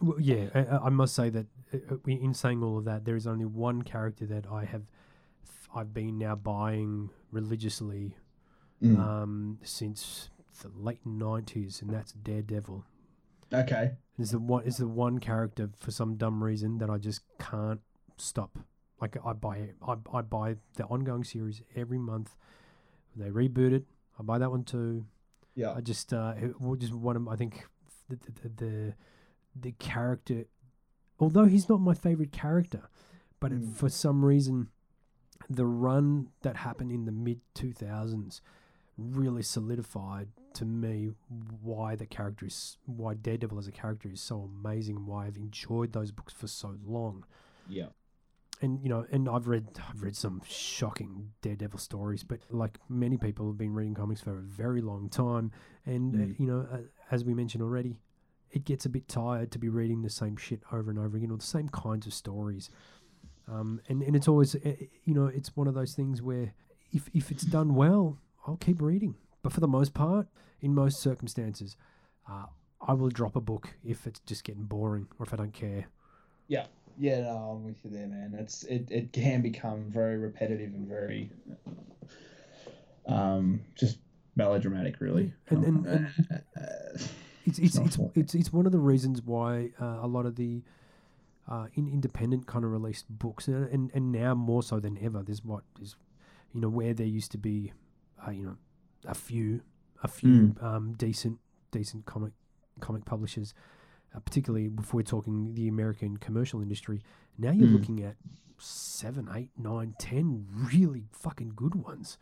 Well, yeah, I, I must say that uh, uh, in saying all of that, there is only one character that I have, I've been now buying religiously Mm. um, since the late nineties, and that's Daredevil. Okay. Is the one is the one character for some dumb reason that I just can't stop. Like I buy I, I buy the ongoing series every month. They reboot it. I buy that one too. Yeah. I just uh, it just one of I think the the, the the character, although he's not my favorite character, but it, Mm. for some reason, the run that happened in the mid two thousands really solidified to me why the character is why Daredevil as a character is so amazing and why I've enjoyed those books for so long Yeah. and you know, and I've read I've read some shocking Daredevil stories, but like many people have been reading comics for a very long time, and uh, Mm. you know, uh, as we mentioned already, it gets a bit tired to be reading the same shit over and over again, or the same kinds of stories. Um, and and it's always uh, you know, it's one of those things where if if it's done well, I'll keep reading, but for the most part, in most circumstances, uh, I will drop a book if it's just getting boring or if I don't care. Yeah. Yeah, no, I'm with you there, man. It's it, it can become very repetitive and very um just melodramatic really. And- and- and- It's it's it's, it's it's one of the reasons why uh, a lot of the uh, in independent kind of released books and, and and now more so than ever. There's what is you know where there used to be uh, you know a few a few um, decent decent comic comic publishers, uh, particularly if we're talking the American commercial industry. Now you're Mm. looking at seven, eight, nine, ten really fucking good ones.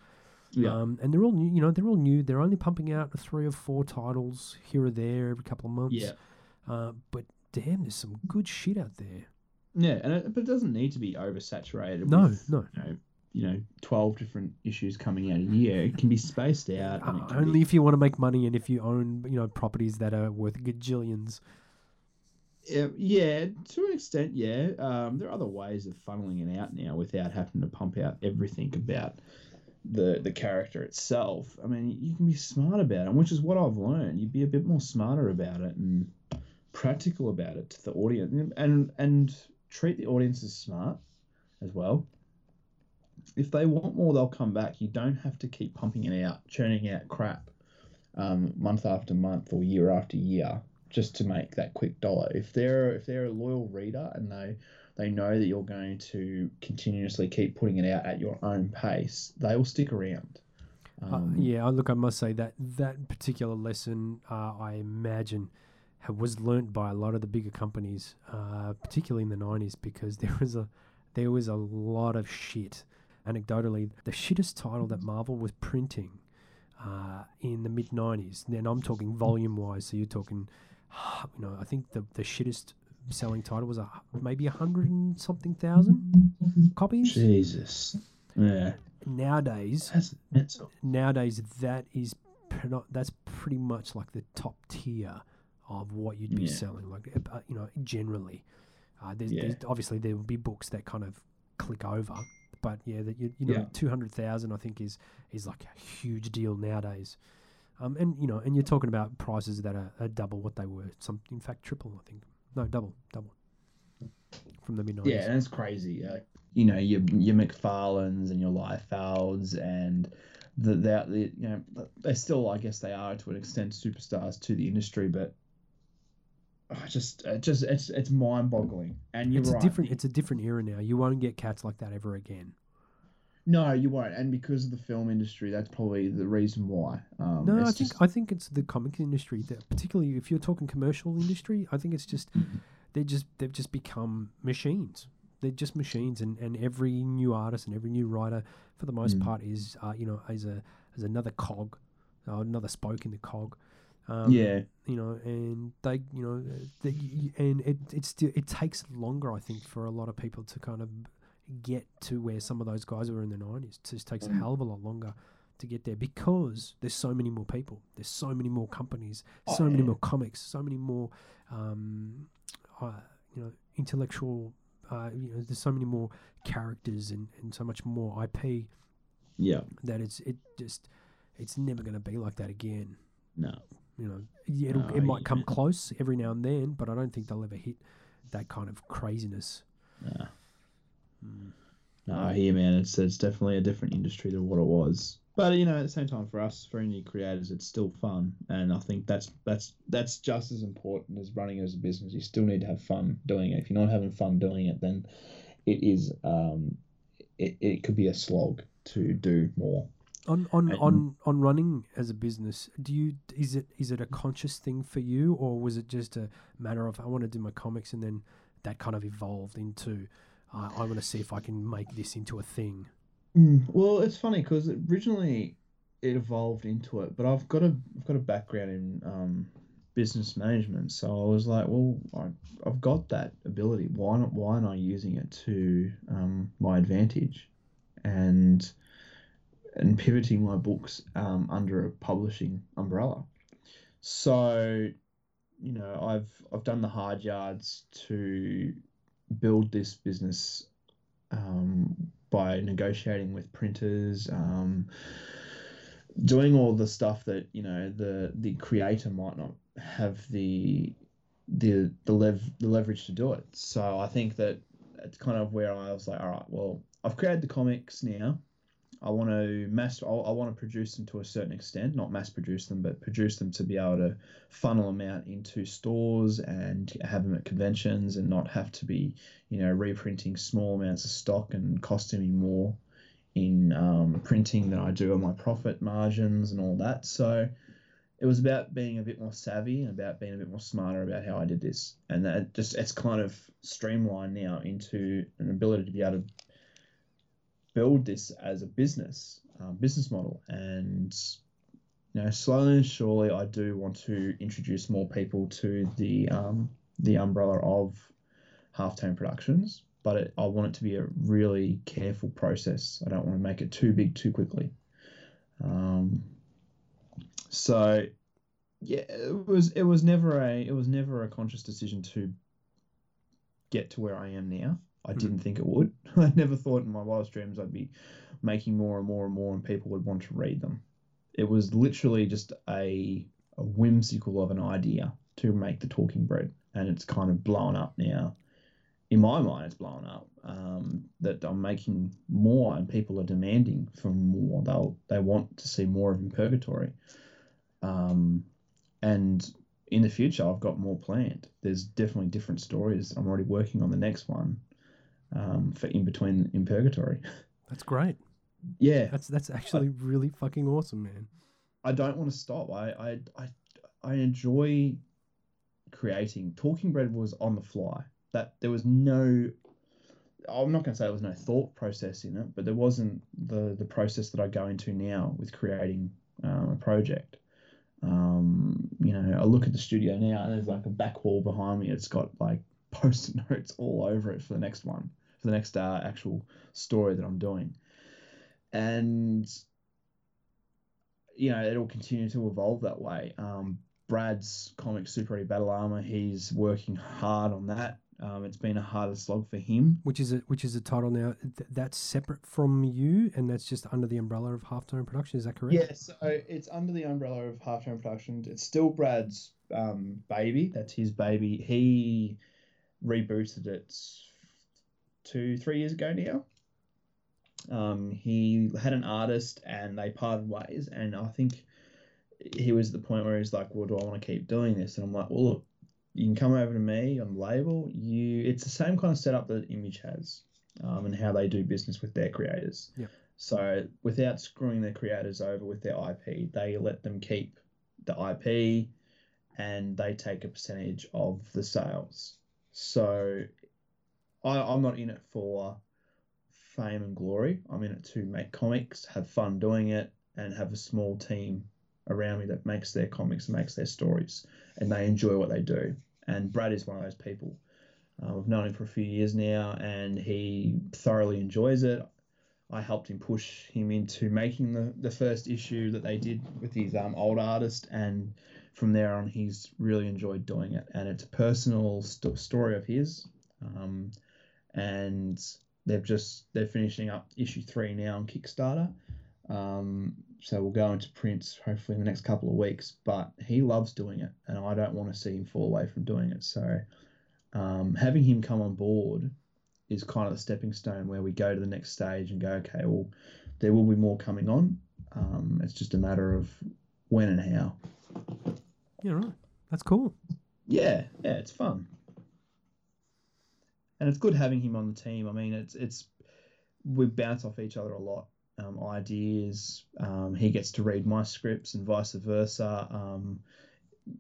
yeah. Um, and they're all new, you know, they're all new. They're only pumping out three or four titles here or there every couple of months. yeah. Uh, but damn, there's some good shit out there. Yeah, and it, but it doesn't need to be oversaturated. No, with, no. You know, you know, twelve different issues coming out a year. It can be spaced out. Uh, only be- if you want to make money and if you own, you know, properties that are worth gajillions. Yeah, yeah, to an extent, yeah. Um, there are other ways of funneling it out now without having to pump out everything about the the character itself. I mean, you can be smart about it, which is what I've learned. You'd be a bit more smarter about it and practical about it to the audience, and and treat the audience as smart as well. if they want more, they'll come back. You don't have to keep pumping it out, churning out crap um, month after month or year after year just to make that quick dollar. If they're if they're a loyal reader and they they know that you're going to continuously keep putting it out at your own pace, they will stick around. Uh, Um, yeah, look, I must say that that particular lesson, uh, I imagine, ha- was learnt by a lot of the bigger companies, uh, particularly in the nineties, because there was a there was a lot of shit. Anecdotally, the shittest title that Marvel was printing uh, in the mid nineties. Then I'm talking volume wise, so you're talking, you know, I think the the shittest selling title was a maybe a hundred and something thousand copies. Jesus. Yeah. Nowadays, That's mental. nowadays that is that's pretty much like the top tier of what you'd be Yeah. selling like uh, you know generally uh, there's, Yeah. there's obviously there will be books that kind of click over but yeah that you, you know Yeah. 200,000 I think is is like a huge deal nowadays um, and you know and you're talking about prices that are, are double what they were some in fact triple I think no double double from the mid 90s Yeah, and it's crazy. Uh, you know, your your McFarlanes and your Liefelds and the, the, the you know they still I guess they are to an extent superstars to the industry, but I just it just it's it's mind boggling. And you're it's right. a different it's a different era now you won't get cats like that ever again No, you won't. And because of the film industry, that's probably the reason why. Um, No, I think just- I think it's the comic industry that, particularly if you're talking commercial industry, I think it's just Mhm. they're just they've just become machines. They're just machines, and, and every new artist and every new writer, for the most Mm. part, is uh, you know as a as another cog, uh, another spoke in the cog. Um, yeah, you know, and they, you know, they, and it it still it takes longer, I think, for a lot of people to kind of get to where some of those guys were in the nineties. It just takes a Mm. hell of a lot longer to get there because there's so many more people, there's so many more companies, Oh, so many yeah. more comics, so many more, um, uh, you know, intellectual. Uh, you know, there's so many more characters and, and so much more IP yeah, that it's it just it's never going to be like that again. no, You know, it'll, it might come yeah. close every now and then, but I don't think they'll ever hit that kind of craziness. no. Mm. No, I hear, man. It's it's definitely a different industry than what it was. But you know, at the same time, for us, for indie creators, it's still fun, and I think that's that's that's just as important as running it as a business. You still need to have fun doing it. If you're not having fun doing it, then it is um, it, it could be a slog to do more. On on, And- on on running as a business, do you is it is it a conscious thing for you, or was it just a matter of I want to do my comics and then that kind of evolved into uh, I want to see if I can make this into a thing. Mm, well, it's funny because originally it evolved into it, but I've got a I've got a background in um, business management, so I was like, well, I, I've got that ability. Why not? Why am I using it to um, my advantage? And and pivoting my books um, under a publishing umbrella. So, you know, I've I've done the hard yards to build this business um, by negotiating with printers, um, doing all the stuff that you know the the creator might not have the the the lev the leverage to do it. So I think that it's kind of where I was like, all right, well, I've created the comics now. I want to mass. I want to produce them to a certain extent, not mass produce them, but produce them to be able to funnel them out into stores and have them at conventions and not have to be, you know, reprinting small amounts of stock and costing me more in um, printing than I do on my profit margins and all that. So it was about being a bit more savvy and about being a bit more smarter about how I did this, and that just it's kind of streamlined now into an ability to be able to build this as a business um, business model. And you know slowly and surely I do want to introduce more people to the um, the umbrella of Half Halftone Productions. But it, I want it to be a really careful process. I don't want to make it too big too quickly. Um, so yeah it was it was never a it was never a conscious decision to get to where I am now I Hmm. didn't think it would. I never thought in my wildest dreams I'd be making more and more and more, and people would want to read them. It was literally just a, a whimsical of an idea to make the talking bread, and it's kind of blown up now in my mind, it's blown up. Um, that I'm making more, and people are demanding for more. They'll they want to see more of in Purgatory. Um, and in the future, I've got more planned. There's definitely different stories. I'm already working on the next one um, for in between in Purgatory. That's great. yeah, That's that's actually really fucking awesome, man. I don't want to stop. I I I, I enjoy creating. Talking Bread was on the fly. That there was no. I'm not going to say there was no thought process in it, but there wasn't the the process that I go into now with creating um, a project. Um, you know, I look at the studio now, and there's like a back wall behind me. It's got like post-it notes all over it for the next one, for the next uh, actual story that I'm doing, and you know, it'll continue to evolve that way. Um, Brad's comic Super 8 Battle Armor, he's working hard on that. Um, it's been a harder slog for him. Which is a which is a title now th- that's separate from you, and that's just under the umbrella of Halftone Production. Is that correct? Yeah, so it's under the umbrella of Halftone Productions. It's still Brad's um, baby. That's his baby. He rebooted it two, three years ago now. Um, he had an artist and they parted ways, and I think he was at the point where he's like, "Well, do I want to keep doing this?" And I'm like, "Well, look, you can come over to me on the label. You, it's the same kind of setup that Image has, um, and how they do business with their creators. Yep. So without screwing their creators over with their IP, they let them keep the IP, and they take a percentage of the sales. So I, I'm not in it for fame and glory. I'm in it to make comics, have fun doing it, and have a small team around me that makes their comics makes their stories, and they enjoy what they do. And Brad is one of those people. Uh, I've known him for a few years now, and he thoroughly enjoys it. I helped him push him into making the, the first issue that they did with his um, old artist, and from there on, he's really enjoyed doing it. And it's a personal st- story of his, um, and they've just they're finishing up issue three now on Kickstarter. Um, so we'll go into prints hopefully in the next couple of weeks. But he loves doing it, and I don't want to see him fall away from doing it. So um, having him come on board is kind of the stepping stone where we go to the next stage and go, okay, well, there will be more coming on. Um, it's just a matter of when and how. Yeah, right. That's cool. Yeah, yeah, it's fun, and it's good having him on the team. I mean, it's it's we bounce off each other a lot. Um, ideas. Um, he gets to read my scripts and vice versa. Um,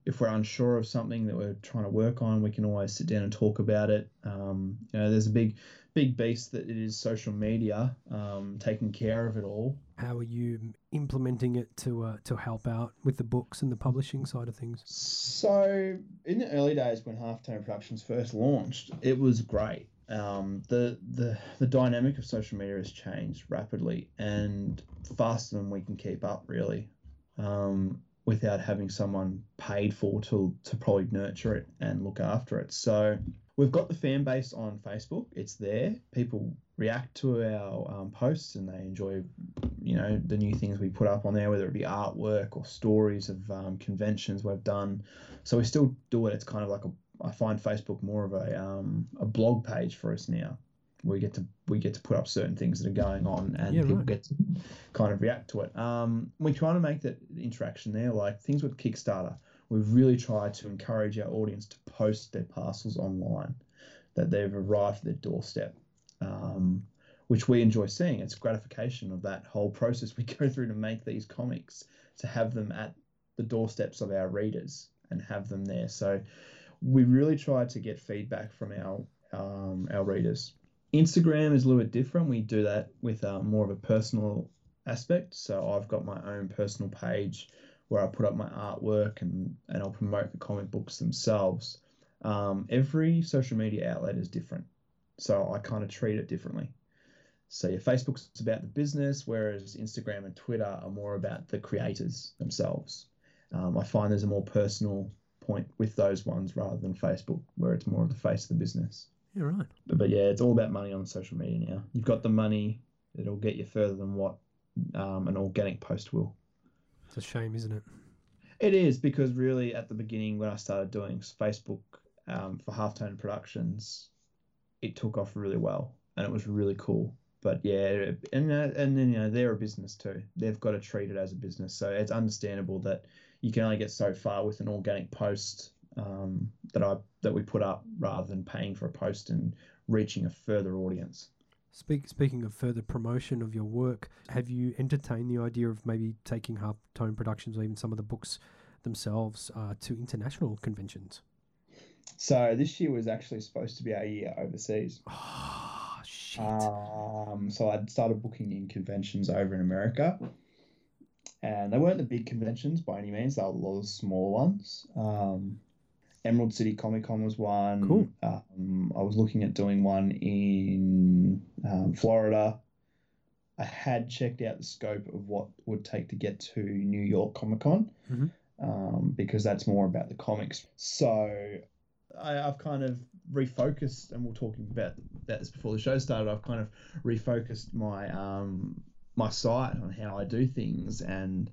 if we're unsure of something that we're trying to work on, we can always sit down and talk about it. Um, you know, there's a big, big beast that it is social media, um, taking care of it all. How are you implementing it to uh, to help out with the books and the publishing side of things? So in the early days when Halftone Productions first launched, it was great. Um, the the the dynamic of social media has changed rapidly and faster than we can keep up, really. Um, without having someone paid for to to probably nurture it and look after it. So we've got the fan base on Facebook. It's there. People react to our um, posts and they enjoy, you know, the new things we put up on there, whether it be artwork or stories of um, conventions we've done. So we still do it. It's kind of like a I find Facebook more of a um, a blog page for us now. We get to we get to put up certain things that are going on, and Yeah, people right. get to kind of react to it. Um, we're trying to make that interaction there, like things with Kickstarter. We've really tried to encourage our audience to post their parcels online, that they've arrived at their doorstep, um, which we enjoy seeing. It's gratification of that whole process we go through to make these comics, to have them at the doorsteps of our readers and have them there. So we really try to get feedback from our um, our readers. Instagram is a little bit different. We do that with uh, more of a personal aspect. So I've got my own personal page where I put up my artwork and, and I'll promote the comic books themselves. Um, every social media outlet is different. So I kind of treat it differently. So your Facebook's about the business, whereas Instagram and Twitter are more about the creators themselves. Um, I find there's a more personal point with those ones rather than Facebook, where it's more of the face of the business. Yeah, right. But, but yeah, it's all about money on social media now. You've got the money, it'll get you further than what um, an organic post will. It's a shame, isn't it? It is because really at the beginning when I started doing Facebook um, for Halftone Productions, it took off really well, and it was really cool. But yeah, and uh, and then you know they're a business too. They've got to treat it as a business, so it's understandable that you can only get so far with an organic post um, that I that we put up rather than paying for a post and reaching a further audience. Speak, speaking of further promotion of your work, have you entertained the idea of maybe taking Half Tone Productions or even some of the books themselves uh, to international conventions? So this year was actually supposed to be our year overseas. Oh, shit. Um, so I'd started booking in conventions over in America, and they weren't the big conventions by any means. They were a lot of smaller ones. Um, Emerald City Comic Con was one. Cool. Um, I was looking at doing one in um, Florida. I had checked out the scope of what would take to get to New York Comic Con Mhm. um, because that's more about the comics. So I, I've kind of refocused, and we we're talking about that this before the show started. I've kind of refocused my um, my site on how I do things and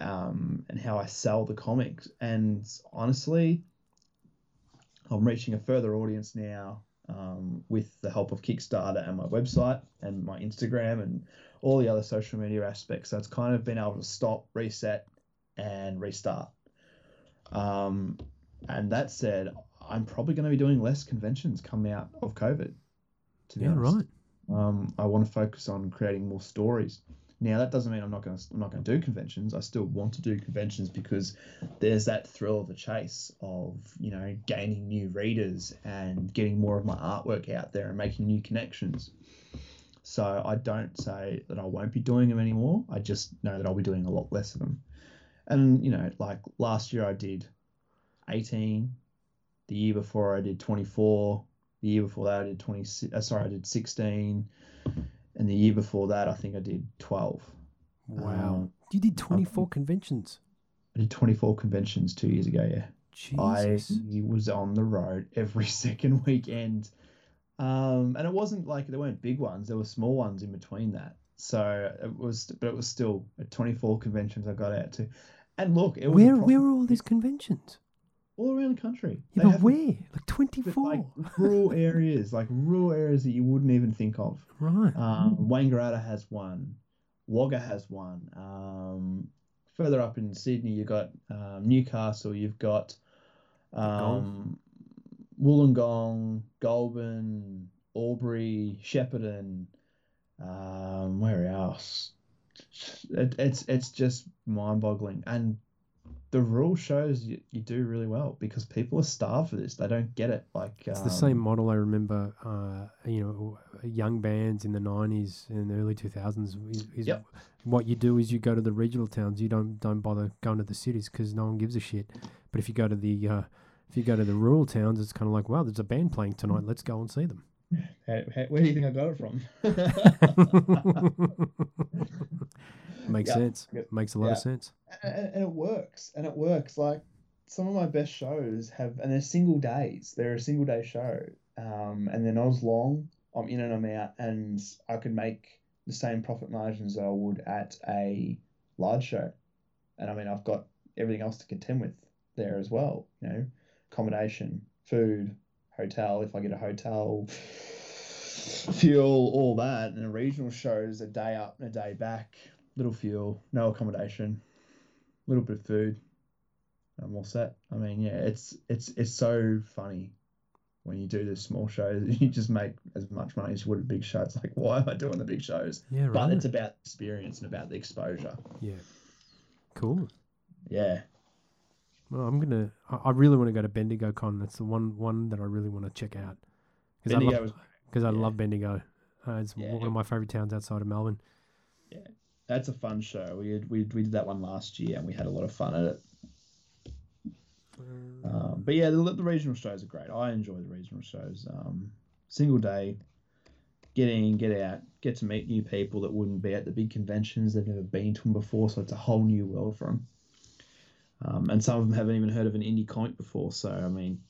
um, and how I sell the comics. And honestly, I'm reaching a further audience now um, with the help of Kickstarter and my website and my Instagram and all the other social media aspects. So it's kind of been able to stop, reset, and restart. Um, and that said, I'm probably going to be doing less conventions coming out of COVID. To be yeah, honest. right. Um, I want to focus on creating more stories. Now that doesn't mean I'm not going to I'm not going to do conventions. I still want to do conventions because there's that thrill of the chase of you know gaining new readers and getting more of my artwork out there and making new connections. So I don't say that I won't be doing them anymore. I just know that I'll be doing a lot less of them. And you know, like last year I did 18. The year before I did 24. The year before that I did 20. Uh, sorry, I did 16 and the year before that, I think I did 12. Wow. Um, you did 24 conventions. I did 24 conventions two years ago, yeah. Jesus. I was on the road every second weekend. Um, and it wasn't like there weren't big ones, there were small ones in between that. So it was, but it was still 24 conventions I got out to. And look, it was where, where are all these conventions? All around the country. Yeah, They but where? Like 24. Like rural areas, like rural areas that you wouldn't even think of. right. Um, Wangaratta has one. Wagga has one. Um, further up in Sydney, you've got um, Newcastle. You've got um, Wollongong, Goulburn, Albury, Shepparton. Um, where else? It, it's it's just mind-boggling, and the rural shows you, you do really well because people are starved for this. They don't get it. Like It's um, the same model I remember, uh, you know, young bands in the 90s and early 2000s. Is, is Yep. What you do is you go to the regional towns. You don't don't bother going to the cities because no one gives a shit. But if you go to the uh, if you go to the rural towns, it's kind of like, wow, there's a band playing tonight. Let's go and see them. How, how, where do you think I got it from? Makes Yeah. sense. Yep. Makes a lot of sense. and, and it works and it works like some of my best shows have and they're single days they're a single day show um, and they're not as long i'm in and i'm out and i could make the same profit margins that i would at a large show and i mean i've got everything else to contend with there as well you know accommodation food hotel if i get a hotel fuel all that and a regional shows a day up and a day back little fuel no accommodation little bit of food. I'm all set. I mean, yeah, it's it's it's so funny when you do the small shows. You just make as much money as you would a big show. It's like, why am I doing the big shows? Yeah, right. But it's about experience and about the exposure. yeah. Cool. Yeah, Well, I'm gonna. I, I really want to go to Bendigo Con. That's the one one that I really want to check out. Because I Bendigo love, because I yeah. love Bendigo. Uh, it's Yeah, one of my favorite towns outside of Melbourne. That's a fun show. We had, we we did that one last year and we had a lot of fun at it. Um, but yeah, the, the regional shows are great. I enjoy the regional shows. Um, single day, get in, get out, get to meet new people that wouldn't be at the big conventions. They've never been to them before, so it's a whole new world for them. Um, and some of them haven't even heard of an indie comic before. So I mean,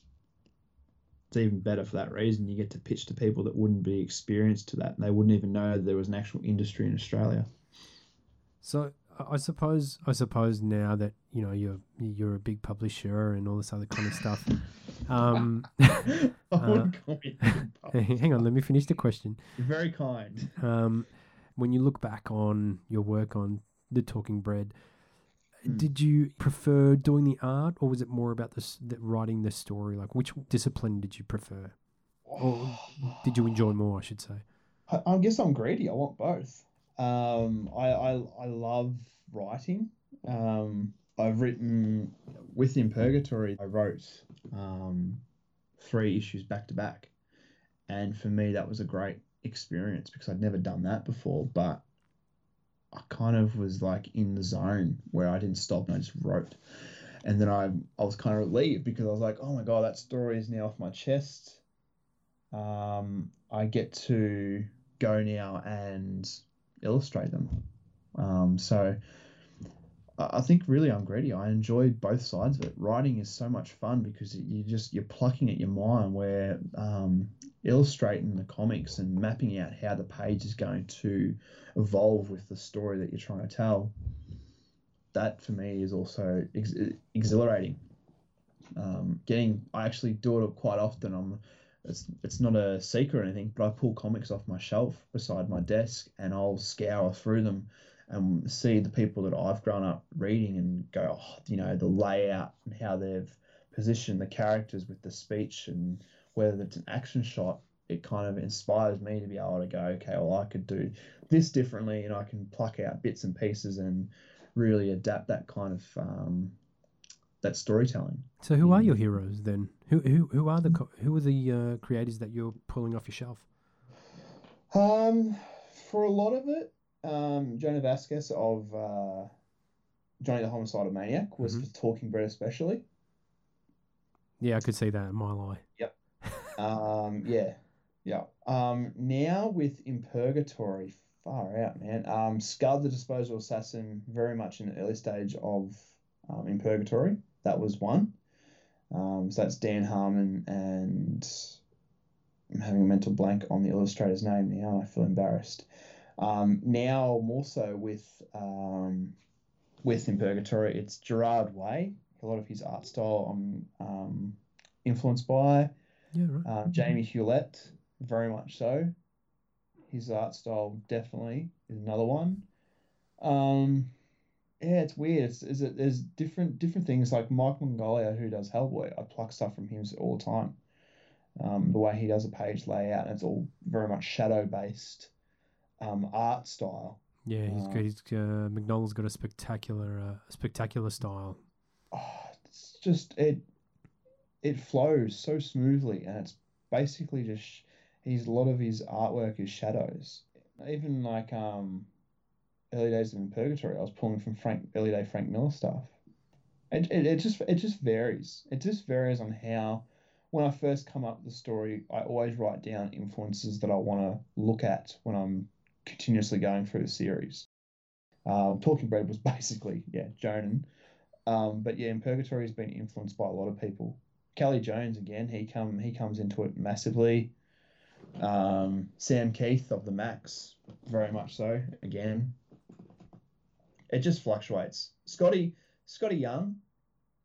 it's even better for that reason. You get to pitch to people that wouldn't be experienced to that, and they wouldn't even know there was an actual industry in Australia. So I- suppose I suppose now that you know you're you're a big publisher and all this other kind of stuff, Um, I wouldn't call you Puff. hang on, let me finish the question. You're very kind. Um, when you look back on your work on the Talking Bread, Hmm. did you prefer doing the art, or was it more about this, the, writing the story? Like, which discipline did you prefer, or did you enjoy more? I should say. I, I guess I'm greedy. I want both. Um, I, I I love writing. Um, I've written within Purgatory. I wrote um, three issues back to back, and for me that was a great experience because I'd never done that before. But I kind of was like in the zone where I didn't stop and I just wrote. And then I I was kind of relieved because I was like, oh my god, that story is now off my chest. Um, I get to go now and illustrate them. Um, so I think really I'm greedy. I enjoy both sides of it. Writing is so much fun because you just you're plucking at your mind where um, illustrating the comics and mapping out how the page is going to evolve with the story that you're trying to tell. That for me is also ex- exhilarating. Um, getting I actually do it quite often. I'm it's it's not a secret or anything, but I pull comics off my shelf beside my desk and I'll scour through them and see the people that I've grown up reading and go, oh, you know, the layout and how they've positioned the characters with the speech and whether it's an action shot, it kind of inspires me to be able to go, okay, well, I could do this differently and I can pluck out bits and pieces and really adapt that kind of um, that storytelling. So, who are Mm. your heroes then? Who who who are the co- who are the uh, creators that you're pulling off your shelf? Um, for a lot of it, um, Jhonen Vasquez of uh, Johnny the Homicidal Maniac was Mhm. for Talking Bread especially. Yeah, I could see that in my eye. Um, yeah, yeah. Um, now with In Purgatory, far out, man. Um, Scud the Disposal Assassin, very much in the early stage of um, In Purgatory. That was one. Um, so that's Dan Harmon and I'm having a mental blank on the illustrator's name now, and I feel embarrassed. Um, now more so with um, with In Purgatory, it's Gerard Way. A lot of his art style I'm um, influenced by. Yeah, right. Um, Jamie Hewlett, very much so. His art style definitely is another one. Um, yeah, it's weird. It's, is it, there's different different things like Mike Mignola who does Hellboy. I pluck stuff from him all the time. Um, the way he does a page layout, and it's all very much shadow based um, art style. Yeah, he's uh, good. He's uh, McDonald's got a spectacular uh, spectacular style. oh, it's just it it flows so smoothly and it's basically just he's a lot of his artwork is shadows even like um early days of in purgatory i was pulling from frank early day frank miller stuff it, it, it just it just varies it just varies on how when i first come up with the story i always write down influences that i want to look at when i'm continuously going through the series uh, talking bread was basically yeah Jhonen um, but yeah, in Purgatory has been influenced by a lot of people. Kelley Jones again, he come he comes into it massively. Um, Sam Kieth of the Maxx, very much so. Again, it just fluctuates. Skottie Skottie Young,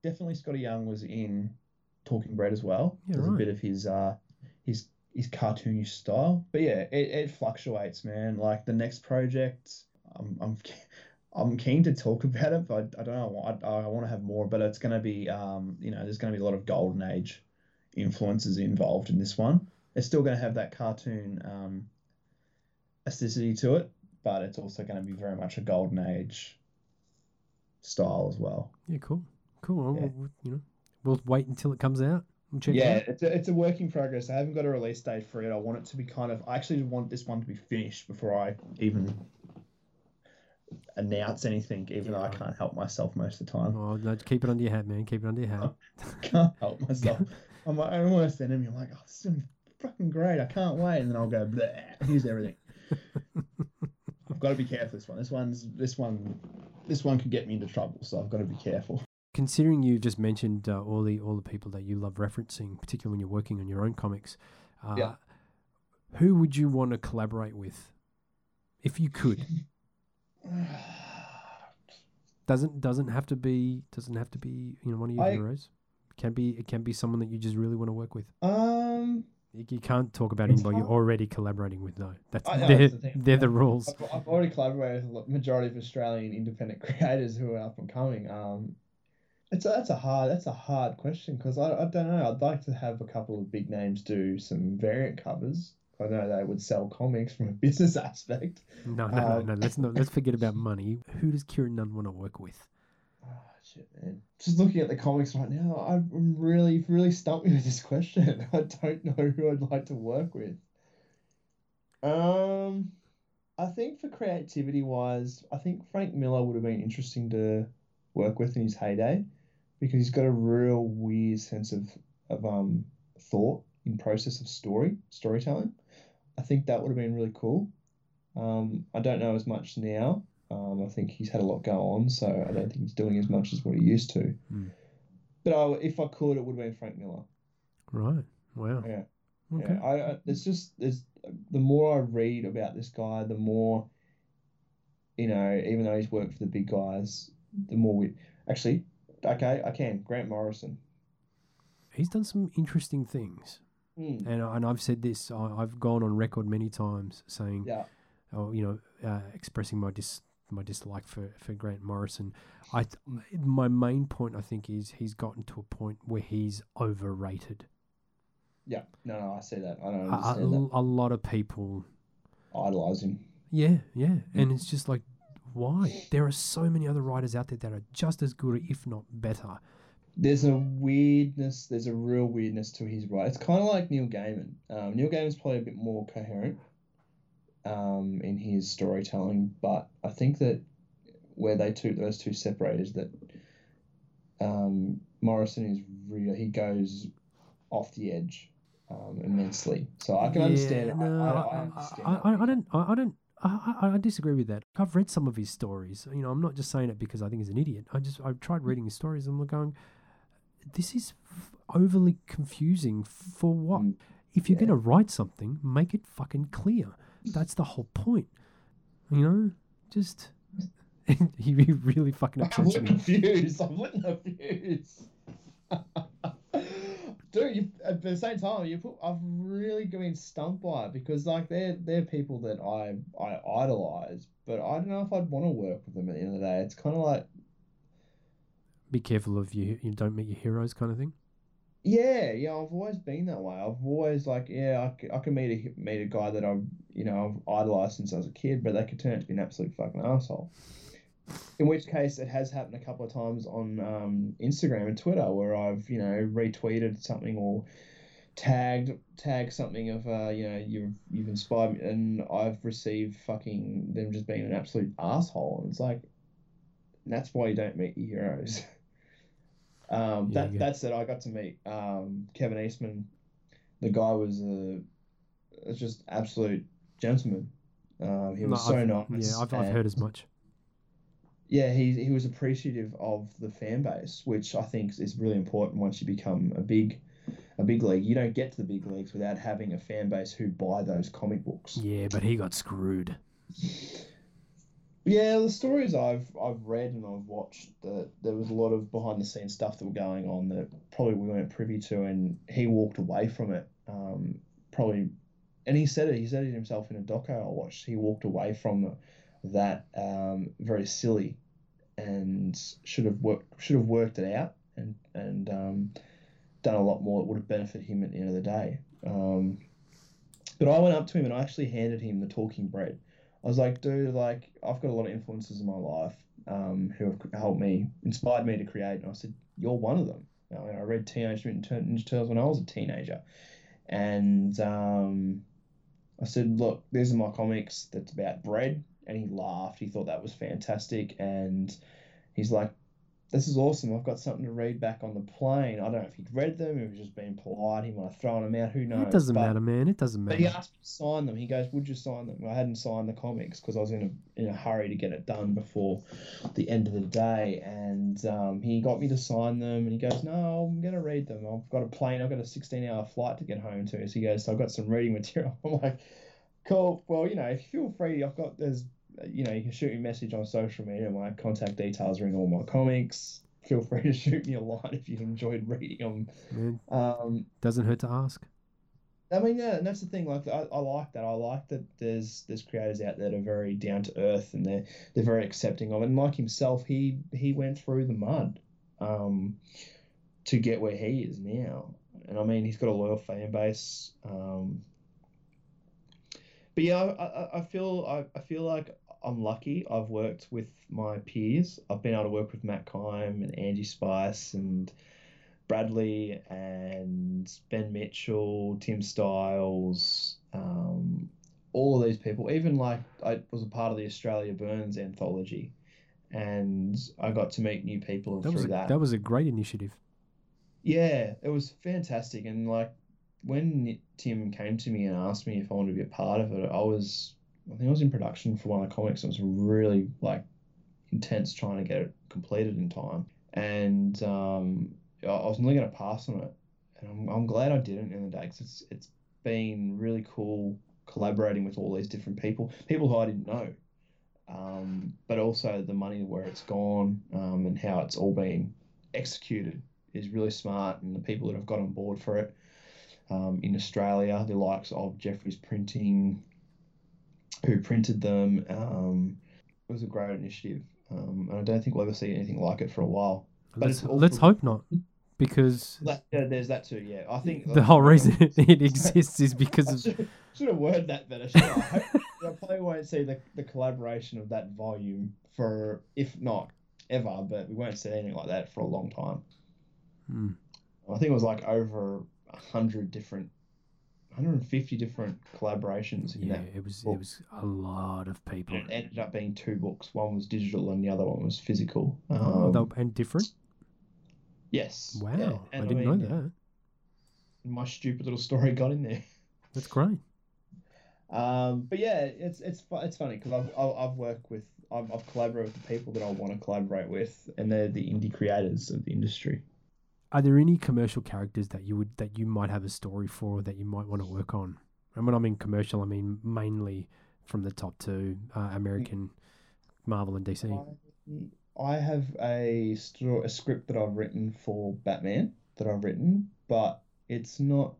definitely Skottie Young was in Talking Bread as well. Yeah, There's a bit of his uh his his cartoonish style, but yeah, it, it fluctuates, man. Like the next project, I'm I'm I'm keen to talk about it, but I, I don't know. I, I want to have more, but it's going to be, um, you know, there's going to be a lot of golden age influences involved in this one. It's still going to have that cartoon um, aestheticity to it, but it's also going to be very much a golden age style as well. Yeah, cool, cool. Well, Yeah. we'll- you know, we'll wait until it comes out and check it yeah, out. it's a, it's a work in progress. I haven't got a release date for it. I want it to be kind of. I actually want this one to be finished before I even announce anything, even though I can't help myself most of the time. Oh, no, keep it under your hat, man. Keep it under your hat. can't help myself. I'm like, I'm almost enemy. I'm like, oh, this is fucking great. I can't wait. And then I'll go, here's everything. I've got to be careful. This one. This one's. This one. This one could get me into trouble. So I've got to be careful. Considering you've just mentioned uh, all the all the people that you love referencing, particularly when you're working on your own comics, uh, Yeah. who would you want to collaborate with, if you could? Doesn't doesn't have to be doesn't have to be you know one of your I- heroes. can be it can be someone that you just really want to work with. Um, You, can't talk about It's anybody you're already collaborating with. No, that's know, they're, that's the thing. they're the rules. I've, I've already collaborated with the majority of Australian independent creators who are up and coming. Um, it's a, that's a hard that's a hard question because I, I don't know. I'd like to have a couple of big names do some variant covers. I know they would sell comics from a business aspect. No, no, no, Um, no. Let's not let's forget about money. Who does Kieran Nunn want to work with? Shit, man! Just looking at the comics right now, I'm really really stumped with this question. I don't know who I'd like to work with. Um, I think for creativity wise, I think Frank Miller would have been interesting to work with in his heyday, because he's got a real weird sense of of um thought in process of story storytelling. I think that would have been really cool. Um, I don't know as much now. Um, I think he's had a lot go on, so I don't think he's doing as much as what he used to. Hmm. But I, if I could, it would have been Frank Miller. Right. Wow. Yeah. Okay. Yeah, I, I it's just there's the more I read about this guy, the more you know. Even though he's worked for the big guys, the more we actually okay. I can Grant Morrison. He's done some interesting things, Hmm. and and I've said this. I, I've gone on record many times saying, Yeah. oh, you know, uh, expressing my dis my dislike for for Grant Morrison. I th- my main point I think is he's gotten to a point where he's overrated. Yeah. No, no, I see that. I don't A, understand that. a, a lot of people Idolize him. Yeah, yeah. And it's just like, why? There are so many other writers out there that are just as good, if not better. There's a weirdness. There's a real weirdness to his writing. It's kind of like Neil Gaiman. Um, Neil Gaiman's probably a bit more coherent um, in his storytelling, but I think that where they two those two separate is that um, Morrison is real. He goes off the edge um, immensely. So I can Yeah, understand. No, I, I, I, understand. I. I, I don't. I, don't. I, disagree with that. I've read some of his stories. You know, I'm not just saying it because I think he's an idiot. I just I've tried reading his stories and I'm going, this is f- overly confusing for what? Mm, If you're yeah. gonna write something, make it fucking clear. That's the whole point. You know, just he really fucking I'm upsets lit me. a fuse. I'm a fuse. Dude, you, at the same time, you put. I've really been stumped by it because like they're they're people that I I idolize, but I don't know if I'd want to work with them at the end of the day. It's kind of like Be careful of you. You don't meet your heroes, kind of thing. Yeah, yeah. I've always been that way. I've always like yeah, I, can meet a meet a guy that I've you know I've idolized since I was a kid, but they could turn out to be an absolute fucking asshole. In which case, it has happened a couple of times on um, Instagram and Twitter where I've you know retweeted something or tagged tagged something of uh, you know you've you've inspired me, and I've received fucking them just being an absolute asshole, and it's like that's why you don't meet your heroes. Um, Yeah, that yeah. that said, I got to meet um, Kevin Eastman. The guy was a, was just absolute gentleman. Um, he No, was so I've- nice. Yeah, I've, I've heard as much. yeah, he he was appreciative of the fan base, which I think is really important once you become a big a big league. You don't get to the big leagues without having a fan base who buy those comic books. Yeah, but he got screwed. Yeah, the stories I've I've read and I've watched that there was a lot of behind the scenes stuff that were going on that probably we weren't privy to, and he walked away from it. Um, probably, and he said it. He said it himself in a doco I watched. He walked away from that um, very silly, and should have worked should have worked it out and and um, done a lot more that would have benefited him at the end of the day. Um, but I went up to him and I actually handed him the talking bread. I was like, dude, like I've got a lot of influences in my life um, who have helped me, inspired me to create. And I said, you're one of them. You know, I read Teenage Mutant Ninja Turtles when I was a teenager, and um, I said, look, these are my comics. That's about bread. And he laughed. He thought that was fantastic, and he's like, this is awesome. I've got something to read back on the plane. I don't know if he'd read them, he was just being polite, he might have thrown them out. Who knows? it doesn't But- matter, man. It doesn't matter. but he asked me to sign them. He goes, "Would you sign them?" I hadn't signed the comics because I was in a in a hurry to get it done before the end of the day. And um, he got me to sign them, and he goes, "No, I'm gonna read them. I've got a plane. I've got a 16 hour flight to get home to." So he goes, "So I've got some reading material." I'm like, "Cool. Well, you know, if you feel free, I've got there's." You know, you can shoot me a message on social media. My contact details are in all my comics. feel free to shoot me a line if you enjoyed reading them. Um, doesn't hurt to ask. I mean, yeah, and that's the thing. Like, I, I like that. I like that there's there's creators out there that are very down to earth and they're they're very accepting of it. And like himself, he he went through the mud, um, to get where he is now. And I mean, he's got a loyal fan base. Um, but yeah, I, I, I feel I, I feel like I'm lucky. I've worked with my peers. I've been able to work with Matt Kime and Angie Spice and Bradley and Ben Mitchell, Tim Styles, um, all of these people. Even like I was a part of the Australia Burns anthology, and I got to meet new people That through a, that. that was a great initiative. Yeah, it was fantastic. And like when Tim came to me and asked me if I wanted to be a part of it, I was, I think I was in production for one of the comics. It was really like intense trying to get it completed in time. And um, I was nearly going to pass on it. And I'm, I'm glad I didn't in the day because it's, it's been really cool collaborating with all these different people, people who I didn't know. Um, but also the money where it's gone um, and how it's all been executed is really smart, and the people that have got on board for it um, in Australia, the likes of Jeffrey's Printing, who printed them, um, it was a great initiative, um, and I don't think we'll ever see anything like it for a while. But Let's, let's hope not, because That, yeah, there's that too. Yeah, I think the whole reason it, exists is because I of should, should have worded that better. Should I? I I probably won't see the, the collaboration of that volume for, if not ever, but we won't see anything like that for a long time. Hmm. I think it was like over a hundred different, 150 different collaborations in yeah, it was book. it was a lot of people. And it ended up being two books. One was digital and the other one was physical. Oh, Um, they- and different. yes. Wow, yeah, I didn't mean, know that. My stupid little story got in there. That's great. Um, but yeah, it's it's it's funny because I've, I've I've worked with I've, I've collaborated with the people that I want to collaborate with, and they're the indie creators of the industry. Are there any commercial characters that you would that you might have a story for or that you might want to work on? And when I mean commercial, I mean mainly from the top two, uh, American, Marvel, and DC. I, have a a script that I've written for Batman that I've written, but it's not.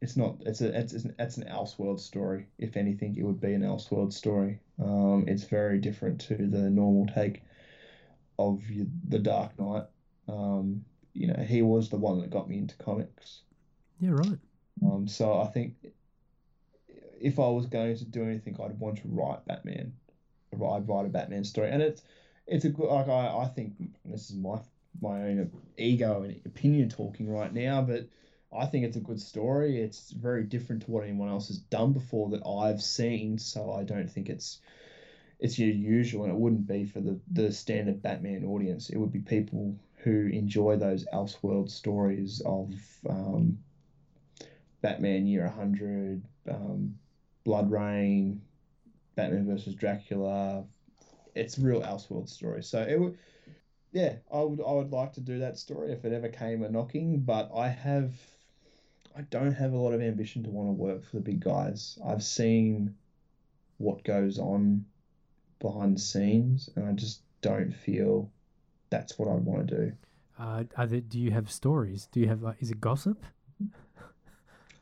It's not. It's a. It's it's an, it's an Elseworld story. If anything, it would be an Elseworld story. Um, it's very different to the normal take of the Dark Knight. Um, you know, he was the one that got me into comics. Yeah, right. Um, so I think if I was going to do anything, I'd want to write Batman. I'd write a Batman story, and it's it's a good like I, I think this is my my own ego and opinion talking right now, but I think it's a good story. It's very different to what anyone else has done before that I've seen, so I don't think it's it's your usual, and it wouldn't be for the the standard Batman audience. It would be people who enjoy those Elseworld stories of um, Batman Year 100, um, Blood Rain, Batman versus Dracula. It's real Elseworld story. So it would, yeah, I would I would like to do that story if it ever came a knocking, but I have I don't have a lot of ambition to want to work for the big guys. I've seen what goes on behind the scenes and I just don't feel that's what I'd want to do. Uh, are there, do you have stories? Do you have like? Is it gossip?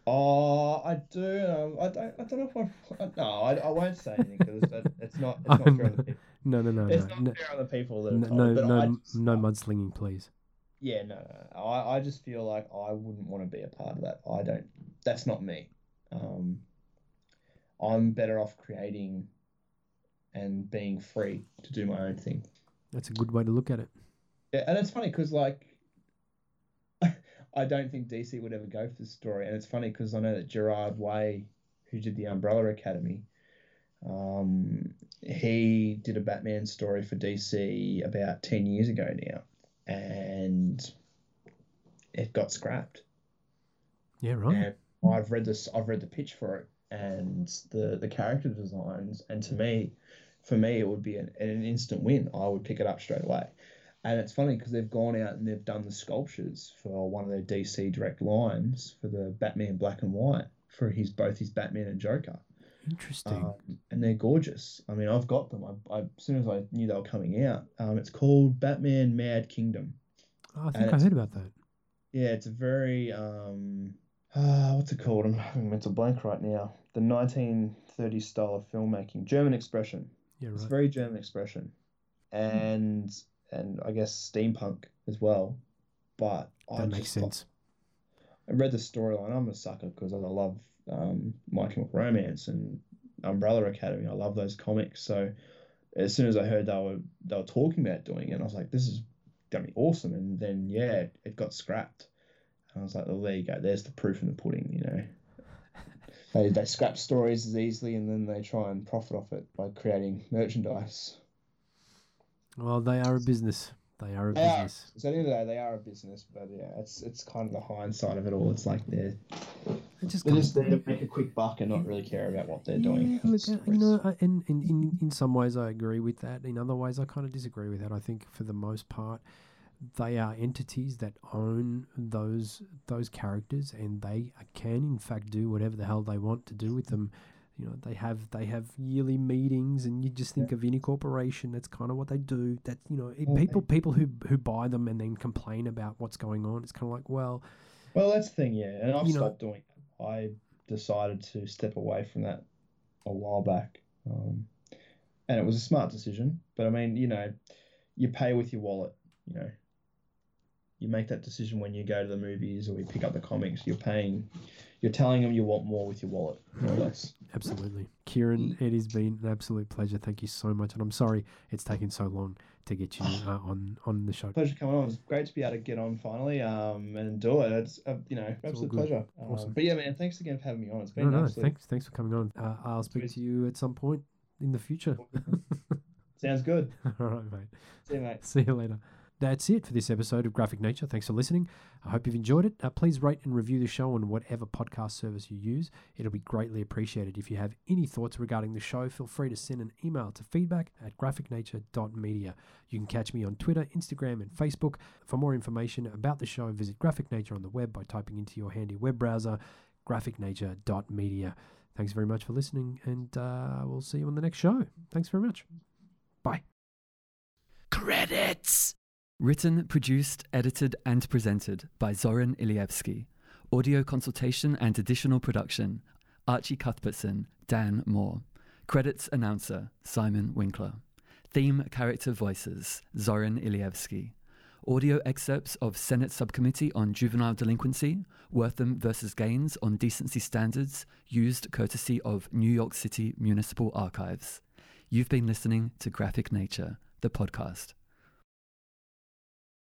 Oh, I do. Um, I don't. I don't know if I. No, I, I won't say anything because it's not. It's not fair on the people. No, no, no, It's no, not no, fair on the people that no, told no, no, just, no mudslinging, please. Yeah, no, no. I, I just feel like I wouldn't want to be a part of that. I don't. That's not me. Um, I'm better off creating and being free to do my own thing. That's a good way to look at it. Yeah, and it's funny because like I don't think DC would ever go for this story, and it's funny because I know that Gerard Way, who did the Umbrella Academy, um, he did a Batman story for DC about ten years ago now, and it got scrapped. Yeah, right. And I've read this. I've read the pitch for it and the the character designs, and to me, for me, it would be an, an instant win. I would pick it up straight away. And it's funny because they've gone out and they've done the sculptures for one of their DC direct lines for the Batman Black and White for his both his Batman and Joker. Interesting. um, and they're gorgeous. I mean, I've got them. I, I, as soon as I knew they were coming out, um, it's called Batman Mad Kingdom. Oh, I think and I heard about that. Yeah, it's a very um, uh, what's it called? I'm having a mental blank right now. The 1930s style of filmmaking, German expression. Yeah, It's very German expression, and and I guess steampunk as well. But I That makes just thought- sense. I read the storyline. I'm a sucker because I love um, My Chemical Romance and Umbrella Academy. I love those comics. So as soon as I heard they were they were talking about doing it, I was like, this is gonna be awesome. And then yeah, it got scrapped. And I was like, well, there you go. There's the proof in the pudding. You know, they they scrap stories as easily, and then they try and profit off it by creating merchandise. Well, they are a business. They are a They are. business. So at the end of the day, they are a business, but yeah, it's it's kind of the hindsight of it all. It's like they're It just they're just there to make a quick buck and not really care about what they're doing. Look, uh, you know, in, in, in, in some ways I agree with that. In other ways, I kind of disagree with that. I think for the most part, they are entities that own those those characters, and they can, in fact, do whatever the hell they want to do with them. You know, they have they have yearly meetings, and you just think of any corporation. That's kind of what they do. That you know, it- people people who who buy them and then complain about what's going on. It's kind of like, well, Well, that's the thing, yeah. And I've You know- stopped doing that. I decided to step away from that a while back. Um, and it was a smart decision. But I mean, you know, you pay with your wallet, you know. You make that decision when you go to the movies or you pick up the comics. You're paying, you're telling them you want more with your wallet, more or less. Absolutely. Kieran, it has been an absolute pleasure. Thank you so much. And I'm sorry it's taken so long to get you uh, on, on the show. Pleasure coming on. It was great to be able to get on finally um, and do it. It's, uh, you know, absolute good. pleasure. Um, Awesome. But yeah, man, thanks again for having me on. It's been No, no, absolute. thanks, thanks for coming on. Uh, I'll speak Sweet. to you at some point in the future. Sounds good. All right, mate. See you, mate. See you later. That's it for this episode of Graphic Nature. Thanks for listening. I hope you've enjoyed it. Uh, please rate and review the show on whatever podcast service you use. It'll be greatly appreciated. If you have any thoughts regarding the show, feel free to send an email to feedback at graphicnature.media. You can catch me on Twitter, Instagram, and Facebook. For more information about the show, visit Graphic Nature on the web by typing into your handy web browser, graphicnature.media. Thanks very much for listening, and uh, we'll see you on the next show. Thanks very much. Bye. Credits! Written, produced, edited, and presented by Zoran Ilievsky. Audio consultation and additional production Archie Cuthbertson, Dan Moore. Credits announcer Simon Winkler. Theme character voices Zoran Ilievsky. Audio excerpts of Senate Subcommittee on Juvenile Delinquency, Wertham versus Gaines on Decency Standards, used courtesy of New York City Municipal Archives. You've been listening to Graphic Nature, the podcast.